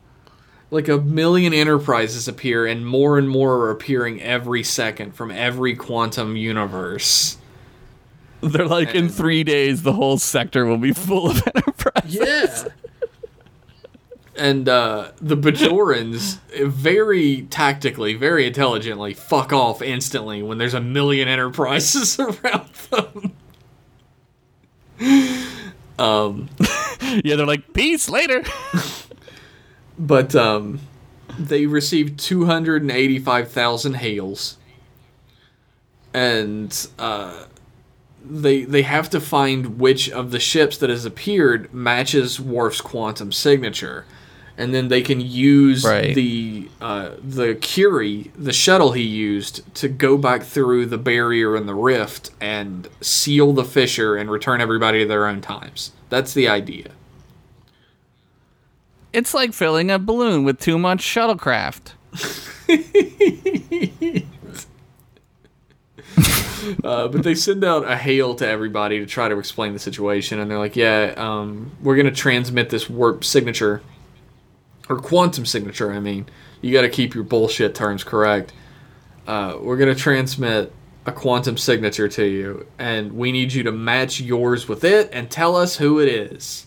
Like a million enterprises appear and more and more are appearing every second from every quantum universe. They're like, in three days, the whole sector will be full of enterprises. Yeah. And uh, the bajorans very tactically very intelligently fuck off instantly when there's a million enterprises around them. Um Yeah, they're like, peace later. But um, they received 285,000 hails, and uh, they they have to find which of the ships that has appeared matches Worf's quantum signature, and then they can use Right. the uh, the Curie, the shuttle he used, to go back through the barrier and the rift and seal the fissure and return everybody to their own times. That's the idea. It's like filling a balloon with too much shuttlecraft. Uh, but they send out a hail to everybody to try to explain the situation, and they're like, "Yeah, um, we're gonna transmit this warp signature or quantum signature. I mean, you got to keep your bullshit terms correct. Uh, we're gonna transmit a quantum signature to you, and we need you to match yours with it and tell us who it is."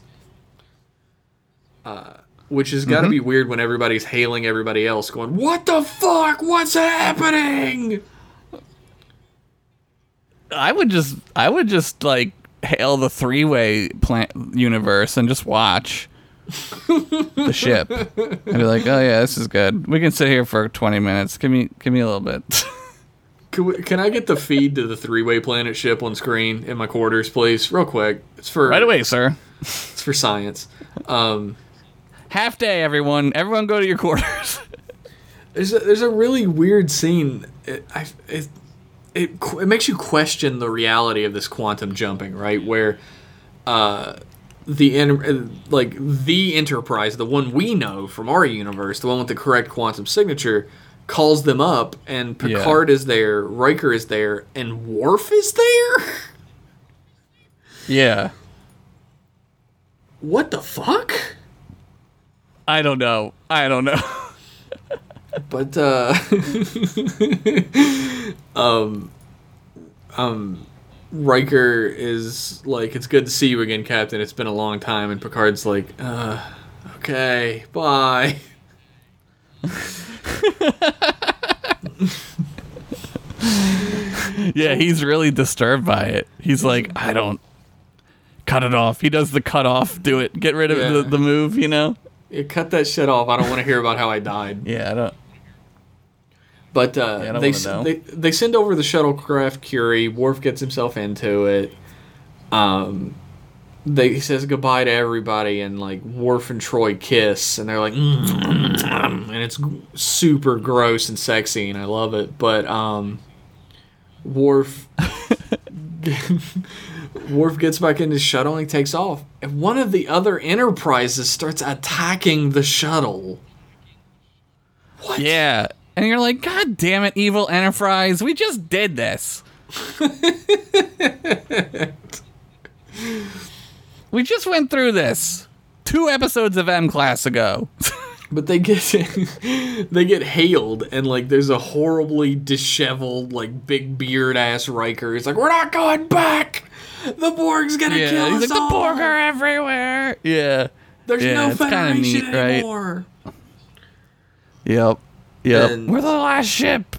Uh, which has got to be weird when everybody's hailing everybody else, going, "What the fuck? What's happening?" I would just, I would just like hail the three-way plant universe and just watch the ship. I'd be like, oh yeah, this is good. We can sit here for 20 minutes. Give me, give me a little bit. Can, we, can I get the feed to the three-way planet ship on screen in my quarters, please, real quick? It's for right away, sir. It's for science. Um, Half day, everyone. Everyone, go to your quarters. there's a, there's a really weird scene. It, I, it, it it makes you question the reality of this quantum jumping, right? Where, uh, the en- uh, like the Enterprise, the one we know from our universe, the one with the correct quantum signature, calls them up, and Yeah. Picard is there, Riker is there, and Worf is there. yeah. What the fuck? I don't know. I don't know. But uh um um Riker is like it's good to see you again, Captain. It's been a long time and Picard's like, uh okay, bye. yeah, he's really disturbed by it. He's like, I don't cut it off. He does the cut off, do it, get rid of Yeah. the, the move, you know? Yeah, cut that shit off. I don't want to hear about how I died. Yeah, I don't. But uh, I don't they, they they send over the shuttlecraft Curie. Worf gets himself into it. Um, they he says goodbye to everybody, and like Worf and Troi kiss, and they're like, and it's super gross and sexy, and I love it. But um, Worf. Worf gets back in his shuttle and he takes off. And one of the other enterprises starts attacking the shuttle. What? Yeah. And you're like, God damn it, Evil Enterprise. We just did this. we just went through this two episodes of M Class ago. But they get they get hailed and like there's a horribly disheveled like big beard ass Riker. He's like, "We're not going back. The Borg's gonna yeah, kill he's us like, all. the Borg are everywhere. Yeah. There's yeah, no it's kinda Federation neat, right? anymore." Yep. Yep. And- We're the last ship.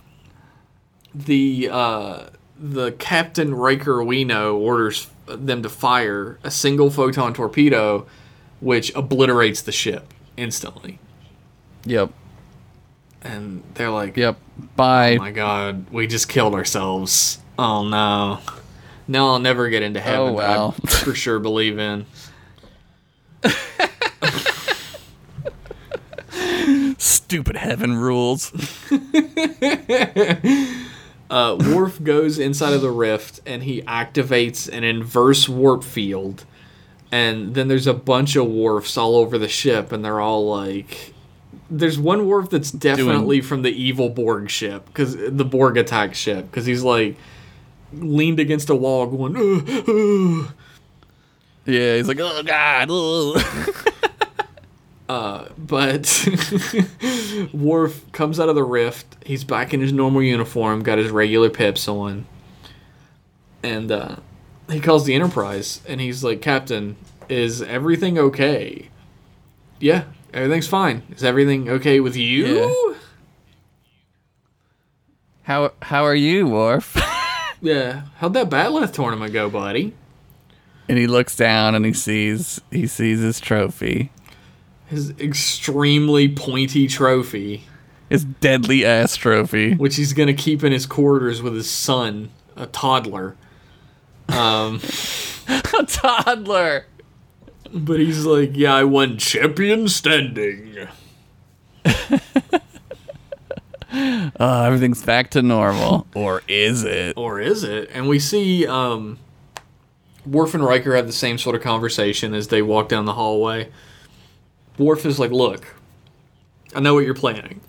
The uh, the Captain Riker we know orders them to fire a single photon torpedo, which obliterates the ship instantly. Yep. And they're like, Yep. Bye. Oh my god, we just killed ourselves. Oh no. No, I'll never get into heaven. Oh, wow. I for sure believe in. Stupid heaven rules. Uh, Worf goes inside of the rift and he activates an inverse warp field. And then there's a bunch of Worfs all over the ship, and they're all like. There's one Worf that's definitely from the evil Borg ship, because the Borg attack ship, because he's like leaned against a wall going, "Ugh, ugh." Yeah, he's like, oh god. ugh." but Worf comes out of the rift. He's back in his normal uniform, got his regular pips on, and uh, he calls the Enterprise, and he's like, "Captain, is everything okay?" Yeah, everything's fine. Is everything okay with you? How how are you, Worf? Yeah. How'd that bat'leth tournament go, buddy? and he looks down and he sees he sees his trophy, His extremely pointy trophy, his deadly ass trophy. which he's gonna keep in his quarters with his son, a toddler. Um. A toddler. But he's like, yeah, I won champion standing. Oh, everything's back to normal, or is it? Or is it? And we see um, Worf and Riker have the same sort of conversation as they walk down the hallway. Worf is like, look, I know what you're planning.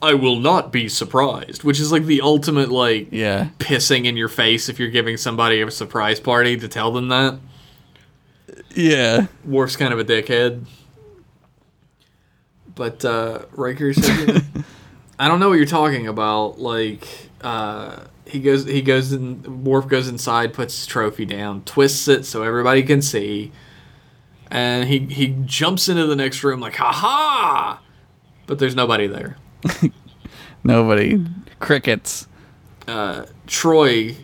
I will not be surprised, which is like the ultimate, like, Yeah. pissing in your face if you're giving somebody a surprise party to tell them that. Yeah. Worf's kind of a dickhead. But uh, Riker said, "I don't know what you're talking about." Like, uh, he goes, he goes, in, Worf goes inside, puts his trophy down, twists it so everybody can see, and he he jumps into the next room like, "Ha ha!" But there's nobody there. Nobody. Crickets. Uh, Troi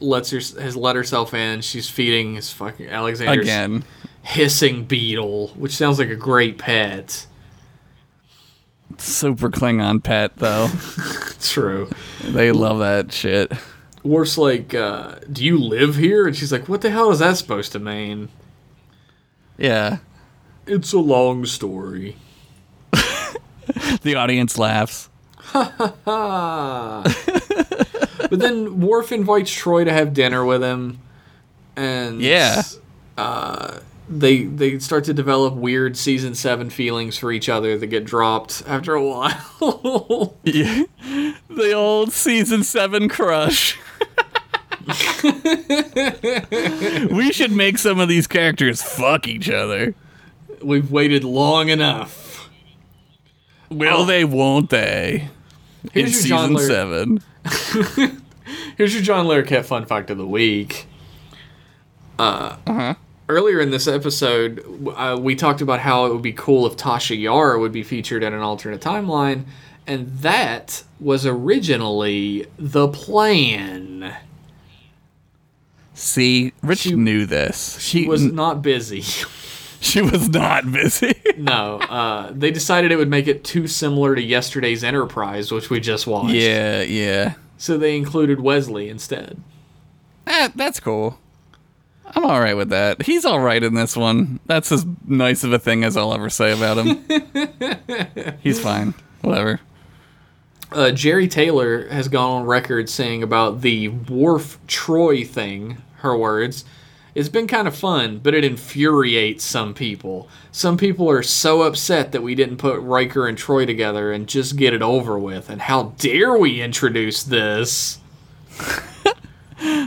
lets her has let herself in. She's feeding his fucking Alexander's Again. hissing beetle, which sounds like a great pet. Super Klingon pet, though. True. they love that shit. Worf's like, uh, "Do you live here?" And she's like, "What the hell is that supposed to mean?" Yeah. It's a long story. The audience laughs. Ah. but then Worf invites Troi to have dinner with him, and Yeah. uh, they they start to develop weird season seven feelings for each other that get dropped after a while. Yeah. The old season seven crush. we should make some of these characters fuck each other. We've waited long enough. Will they, won't they? In Here's season seven. Here's your John Larroquette fun fact of the week. Uh, Earlier in this episode, uh, we talked about how it would be cool if Tasha Yar would be featured in an alternate timeline, and that was originally the plan. See, Rich She- knew this. She was not busy. she was not busy. no, uh, they decided it would make it too similar to yesterday's Enterprise, which we just watched. yeah, yeah. So they included Wesley instead. Eh, that's cool. I'm all right with that. He's all right in this one. That's as nice of a thing as I'll ever say about him. He's fine. Whatever. uh, Jeri Taylor has gone on record saying about the Worf Troi thing, her words, it's been kind of fun, but it infuriates some people. Some people are so upset that we didn't put Riker and Troi together and just get it over with. And how dare we introduce this?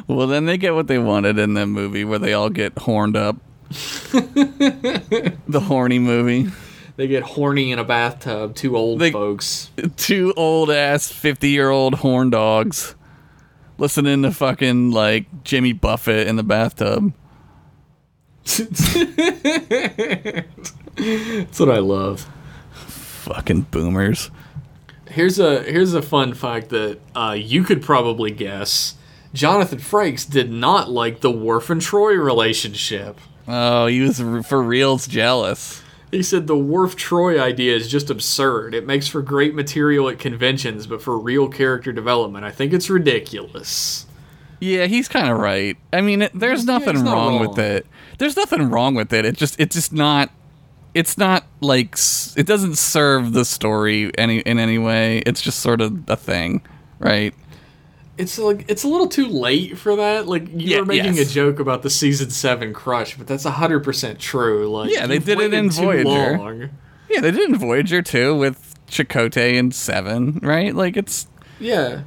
Well, then they get what they wanted in the movie where they all get horned up. the horny movie. They get horny in a bathtub, two old They- folks. Two old ass 50 year old horn dogs listening to fucking like Jimmy Buffett in the bathtub. That's what I love. Fucking boomers. Here's a here's a fun fact that uh, you could probably guess. Jonathan Frakes did not like the Worf and Troi relationship. Oh, he was for reals jealous. He said the Worf Troi idea is just absurd. It makes for great material at conventions, but for real character development, I think it's ridiculous. Yeah, he's kind of right. I mean, it, there's nothing not wrong, wrong. with it. There's nothing wrong with it. It just it's just not it's not like it doesn't serve the story any in any way. It's just sort of a thing, right? It's like it's a little too late for that. Like you Yeah, were making yes. a joke about the season seven crush, but that's hundred percent true. Like Yeah, they did it in Voyager. long. Yeah, they did in Voyager too with Chakotay and Seven, right? Like it's Yeah.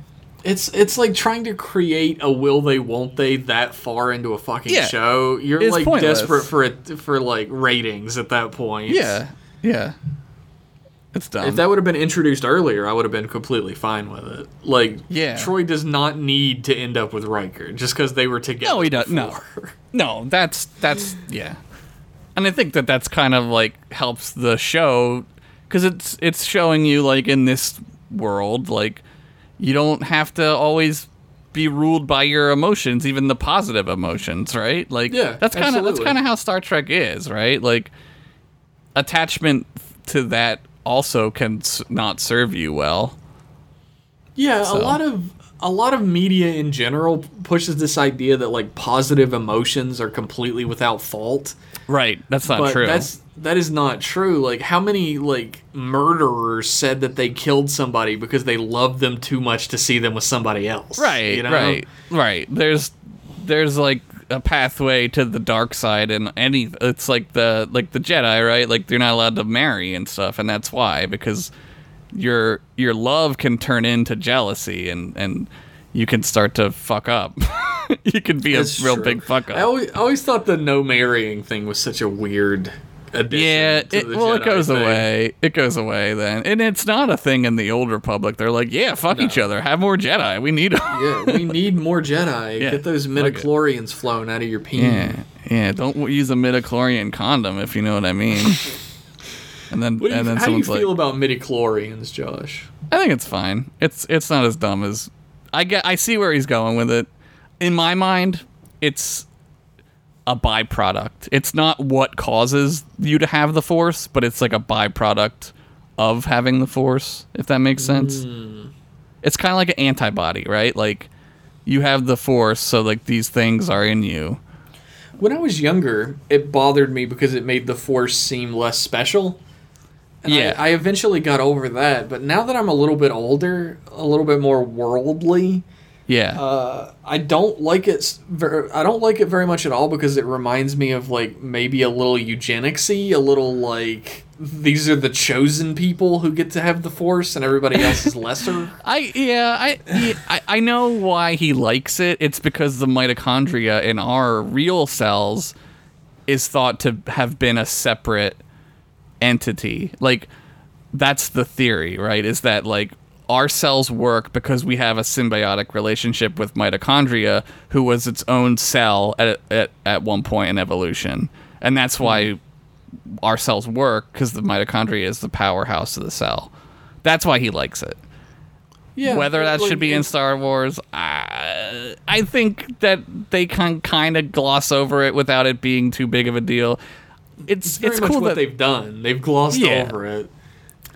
It's it's like trying to create a will they won't they that far into a fucking Yeah. show. You're like pointless. desperate for it for like ratings at that point. yeah, yeah. It's dumb. If that would have been introduced earlier, I would have been completely fine with it. Like, Yeah. Troi does not need to end up with Riker just because they were together. No, he doesn't. no. No, that's that's yeah, and I think that that's kind of like helps the show because it's it's showing you like in this world like you don't have to always be ruled by your emotions, even the positive emotions, right? Like Yeah, that's kind of that's kind of how Star Trek is, right? Like attachment to that also can not serve you well. Yeah, So- a lot of a lot of media in general pushes this idea that like positive emotions are completely without fault. Right, that's not but true. that's that is not true. Like how many like murderers said that they killed somebody because they loved them too much to see them with somebody else. Right, you know? right, right. There's there's like a pathway to the dark side and any it's like the like the Jedi, right? Like you're not allowed to marry and stuff and that's why because your your love can turn into jealousy and and you can start to fuck up. you can be That's a real true. big fuck I up. always, I always thought the no marrying thing was such a weird. Yeah, it, well, it goes thing. away. It goes away then, and it's not a thing in the old Republic. They're like, yeah, fuck each other, have more Jedi. We need them. Yeah, we need more Jedi. Yeah, Get those midichlorians flowing out of your peen. Yeah, yeah. Don't use a midichlorian condom if you know what I mean. and then you, and then how do you feel like, about midichlorians, Josh? I think it's fine. It's it's not as dumb as I get. I see where he's going with it. In my mind, it's a byproduct. It's not what causes you to have the force, but it's like a byproduct of having the force. If that makes sense. Hmm. It's kind of like an antibody, right? Like you have the force, so like these things are in you. When I was younger, it bothered me because it made the Force seem less special. And Yeah. I, I eventually got over that, but now that I'm a little bit older, a little bit more worldly, Yeah. Uh, I don't like it. s- ver- I don't like it very much at all because it reminds me of like maybe a little eugenicsy, a little like these are the chosen people who get to have the force and everybody else is lesser. I yeah, I, yeah, I I know why he likes it. It's because the mitochondria in our real cells is thought to have been a separate entity. Like that's the theory, right? Is that like our cells work because we have a symbiotic relationship with mitochondria, who was its own cell at at, at one point in evolution, and that's why our cells work because the mitochondria is the powerhouse of the cell. That's why he likes it. Yeah, Whether that like, should be in Star Wars, I, I think that they can kind of gloss over it without it being too big of a deal. It's it's much cool what that they've done. They've glossed Yeah. over it.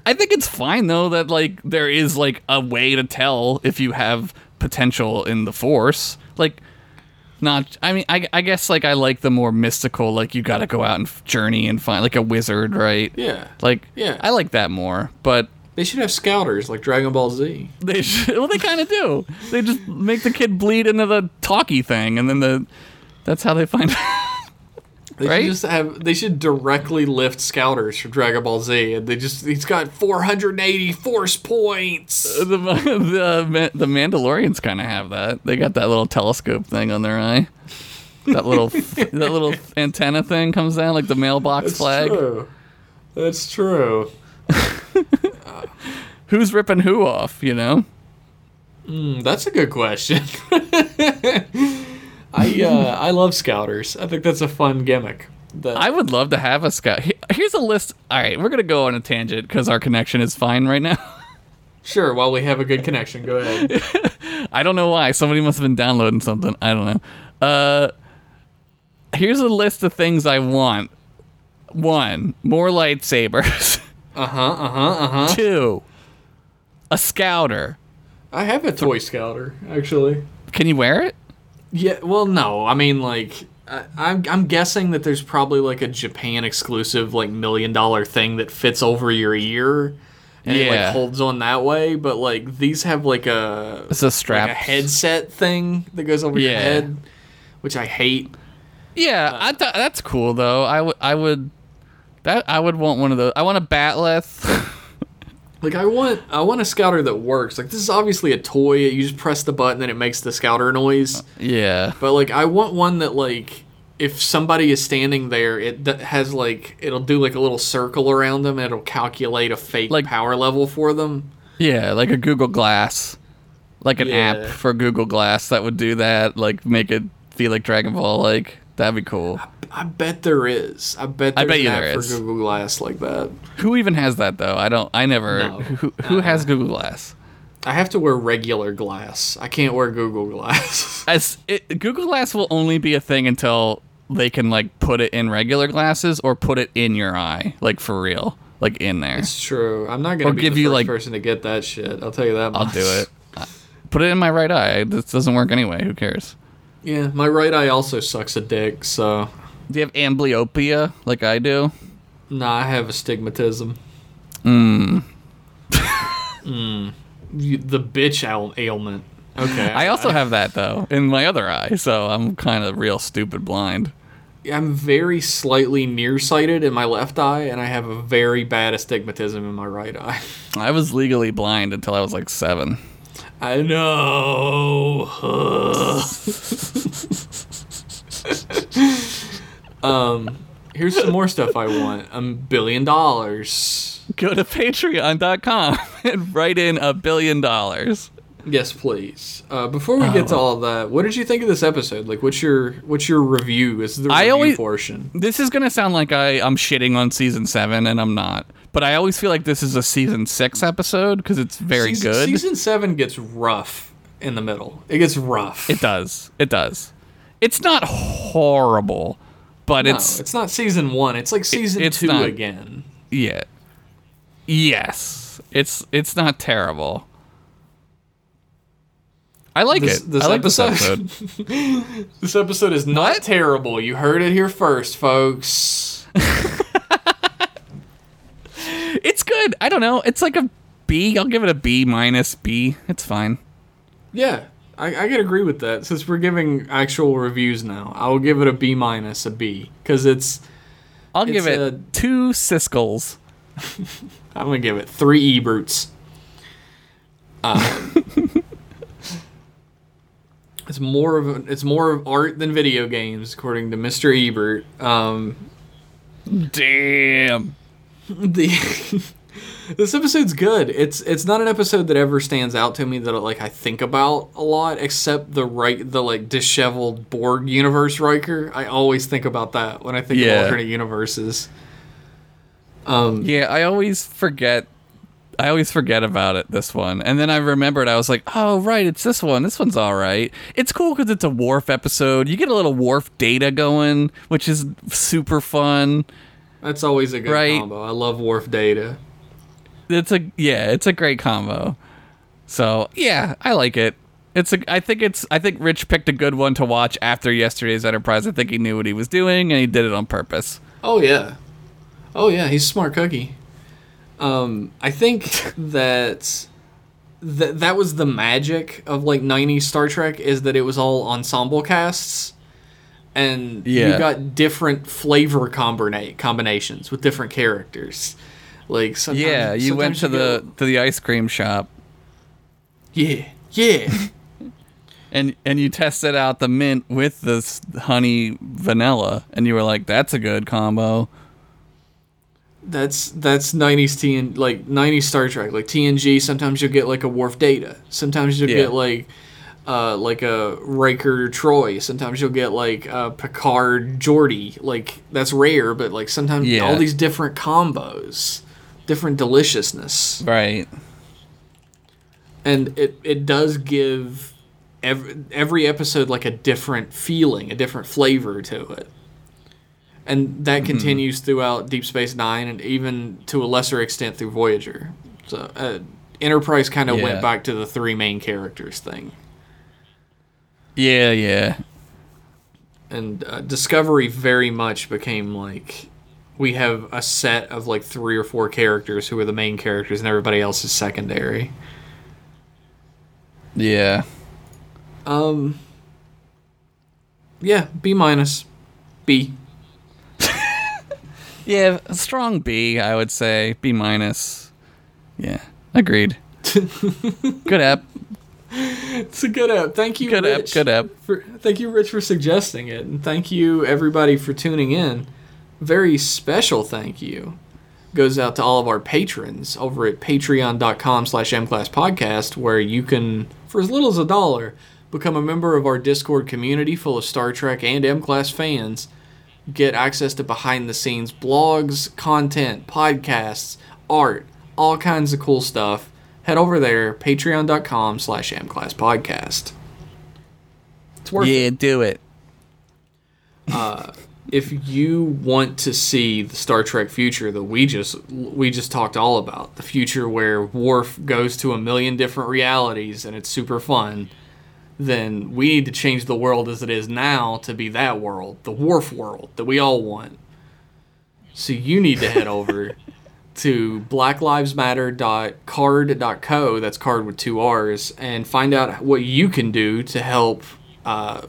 I think it's fine though that like there is like a way to tell if you have potential in the Force. Like not I mean I, I guess like I like the more mystical like you got to go out and journey and find like a wizard, right? Yeah, Like Yeah. I like that more, but they should have scouters like Dragon Ball Z. They should, well, they kind of do. They just make the kid bleed into the talkie thing, and then the that's how they find. They Right? should just have. They should directly lift scouters from Dragon Ball Z, and they just he's got 480 force points. the the the Mandalorians kind of have that. They got that little telescope thing on their eye. That little that little antenna thing comes down like the mailbox flag. True. That's true. Who's ripping who off? You know. Mm, that's a good question. I uh, I love scouters. I think that's a fun gimmick. That I would love to have a scout. Here's a list. All right, we're gonna go on a tangent because our connection is fine right now. sure. While we have a good connection, go ahead. I don't know why. Somebody must have been downloading something. I don't know. Uh, here's a list of things I want. One, more lightsabers. Uh huh. Uh huh. Uh huh. Two, a scouter. I have a toy scouter actually. Can you wear it? Yeah, well, no. I mean, like, I, I'm I'm guessing that there's probably like a Japan exclusive, like million dollar thing that fits over your ear, and it like holds on that way. But like these have like a It's a like strap. a headset thing that goes over your head, which I hate. Yeah, uh, I thought that's cool though. I would I would that I would want one of those. I want a bat'leth. Like I want I want a scouter that works. Like this is obviously a toy. You just press the button and it makes the scouter noise. yeah. But like, I want one that like, if somebody is standing there, it has like it'll do like a little circle around them and it'll calculate a fake Like- power level for them. Yeah, like a Google Glass. Like an Yeah. app for Google Glass that would do that, like make it feel like Dragon Ball like that'd be cool. I bet there is. I bet. I There's bet you app there for. Google Glass like that. Who even has that though? I don't I never No. who who has Google Glass? I have to wear regular glass. I can't wear Google Glass. As it, Google Glass will only be a thing until they can like put it in regular glasses or put it in your eye, like for real, like in there. it's true. I'm not gonna Or be give the you, first like- person to get that shit. I'll tell you that. I'll do it. Put it in my right eye. This doesn't work anyway. Who cares? Yeah, my right eye also sucks a dick. So, Do you have amblyopia like I do? nah, I have astigmatism. Mm. Mm. You, the bitch ail- ailment. Okay. I also have that though in my other eye, so I'm kind of real stupid blind. I'm very slightly nearsighted in my left eye, and I have a very bad astigmatism in my right eye. I was legally blind until I was like seven. I know. um, here's some more stuff I want. A billion dollars. Go to patreon.com and write in a billion dollars. Yes, please. Uh, before we get to all that, what did you think of this episode? Like, what's your what's your review? Is the I review always- portion. This is gonna sound like I, I'm shitting on season seven, and I'm not. But I always feel like this is a season six episode because it's very season, good. Season seven gets rough in the middle. It gets rough. It does. It does. It's not horrible, but no, it's it's not season one. It's like season it's two not- again. yeah. Yes, it's it's not terrible. I like This, it. this I like episode. this episode. this episode is not terrible. You heard it here first, folks. it's good. I don't know. It's like a B. I'll give it a B minus B. It's fine. Yeah, I, I can agree with that. Since we're giving actual reviews now, I will give it a B minus, a B, because it's. I'll It's give it a- two Siskel's. I'm gonna give it three Eberts. Uh, it's more of a, it's more of art than video games, according to Mr. Ebert. Um, Damn. the this episode's good. It's it's not an episode that ever stands out to me that like I think about a lot, except the right the like disheveled Borg universe Riker. I always think about that when I think Yeah. of alternate universes. Um, Yeah, I always forget. I always forget about it. This one, and then I remembered. I was like, "Oh, right, it's this one. This one's all right. It's cool because it's a Worf episode. You get a little Worf data going, which is super fun. That's always a good Right. combo. I love Worf Data. It's a yeah, it's a great combo. So yeah, I like it. It's a. I think it's. I think Rich picked a good one to watch after yesterday's Enterprise. I think he knew what he was doing, and he did it on purpose. Oh yeah, oh yeah, he's smart cookie. Um, I think that that that was the magic of like '90s Star Trek is that it was all ensemble casts, and Yeah. you got different flavor combina- combinations with different characters. Like sometimes, Yeah, you went to sometimes the go- to the ice cream shop. yeah yeah. and and you tested out the mint with this honey vanilla and you were like that's a good combo That's that's nineties TN like nineties Star Trek like TNG. Sometimes you'll get like a Worf Data. Sometimes you'll Yeah. get like uh like a Riker Troi. Sometimes you'll get like a Picard Geordi. Like that's rare, but like sometimes Yeah. all these different combos, different deliciousness, right and it it does give every every episode like a different feeling, a different flavor to it. And that Mm-hmm. continues throughout Deep Space Nine, and even to a lesser extent through Voyager. So uh, Enterprise kind of Yeah. went back to the three main characters thing. Yeah, yeah. and uh, Discovery very much became like we have a set of like three or four characters who are the main characters and everybody else is secondary. Yeah. Um. Yeah, B minus, B. Yeah, a strong B, I would say. B minus. Yeah, agreed. good app. It's a good app. Thank you, Good app, good app. For, thank you, Rich, for suggesting it, and thank you everybody for tuning in. Very special thank you goes out to all of our patrons over at patreon.com slash mclasspodcast where you can for as little as a dollar become a member of our discord community full of star trek and m-class fans get access to behind the scenes blogs content podcasts art all kinds of cool stuff. Head over there patreon.com slash mclasspodcast it's worth it. Yeah, do it. Uh, if you want to see the Star Trek future that we just we just talked all about, the future where Worf goes to a million different realities and it's super fun, then we need to change the world as it is now to be that world, the Worf world that we all want. So you need to head over to blacklivesmatter.carrd.co, that's card with two R's, and find out what you can do to help uh,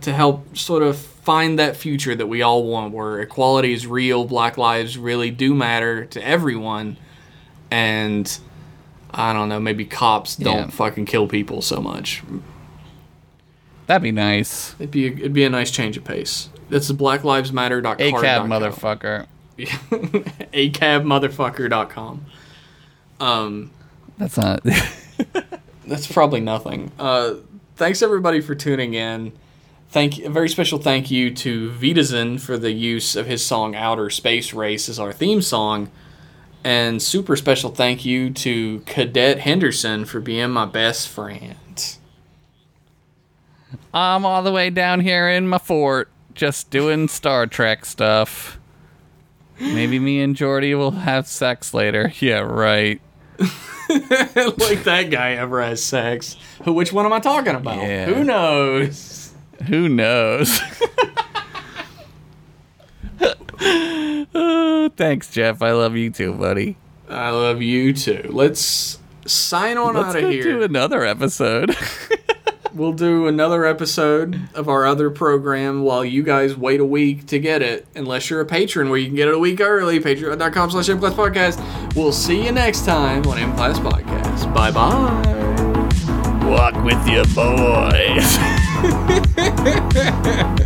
to help sort of find that future that we all want where equality is real, black lives really do matter to everyone, and I don't know, maybe cops don't Yeah. fucking kill people so much. That'd be nice. It'd be a, it'd be a nice change of pace. That's the blacklivesmatter.carrd.co. ACAB motherfucker. acabmotherfucker.com. Um, That's not. that's probably nothing. Uh, thanks everybody for tuning in. Thank a very special thank you to Vitazen for the use of his song "Outer Space Race" as our theme song, and super special thank you to Cadet Henderson for being my best friend. I'm all the way down here in my fort, just doing Star Trek stuff. Maybe me and Geordi will have sex later. Yeah, right. like that guy ever has sex. Who? Which one am I talking about? Yeah. Who knows? Who knows? Oh, thanks, Jeff. I love you too, buddy. I love you too. Let's sign on Let's out of here. do another episode. We'll do another episode of our other program while you guys wait a week to get it, unless you're a patron where you can get it a week early. Patreon.com slash M Class Podcast. We'll see you next time on M Class Podcast. Bye bye. Walk with your boys. Ha ha ha ha!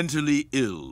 Mentally ill.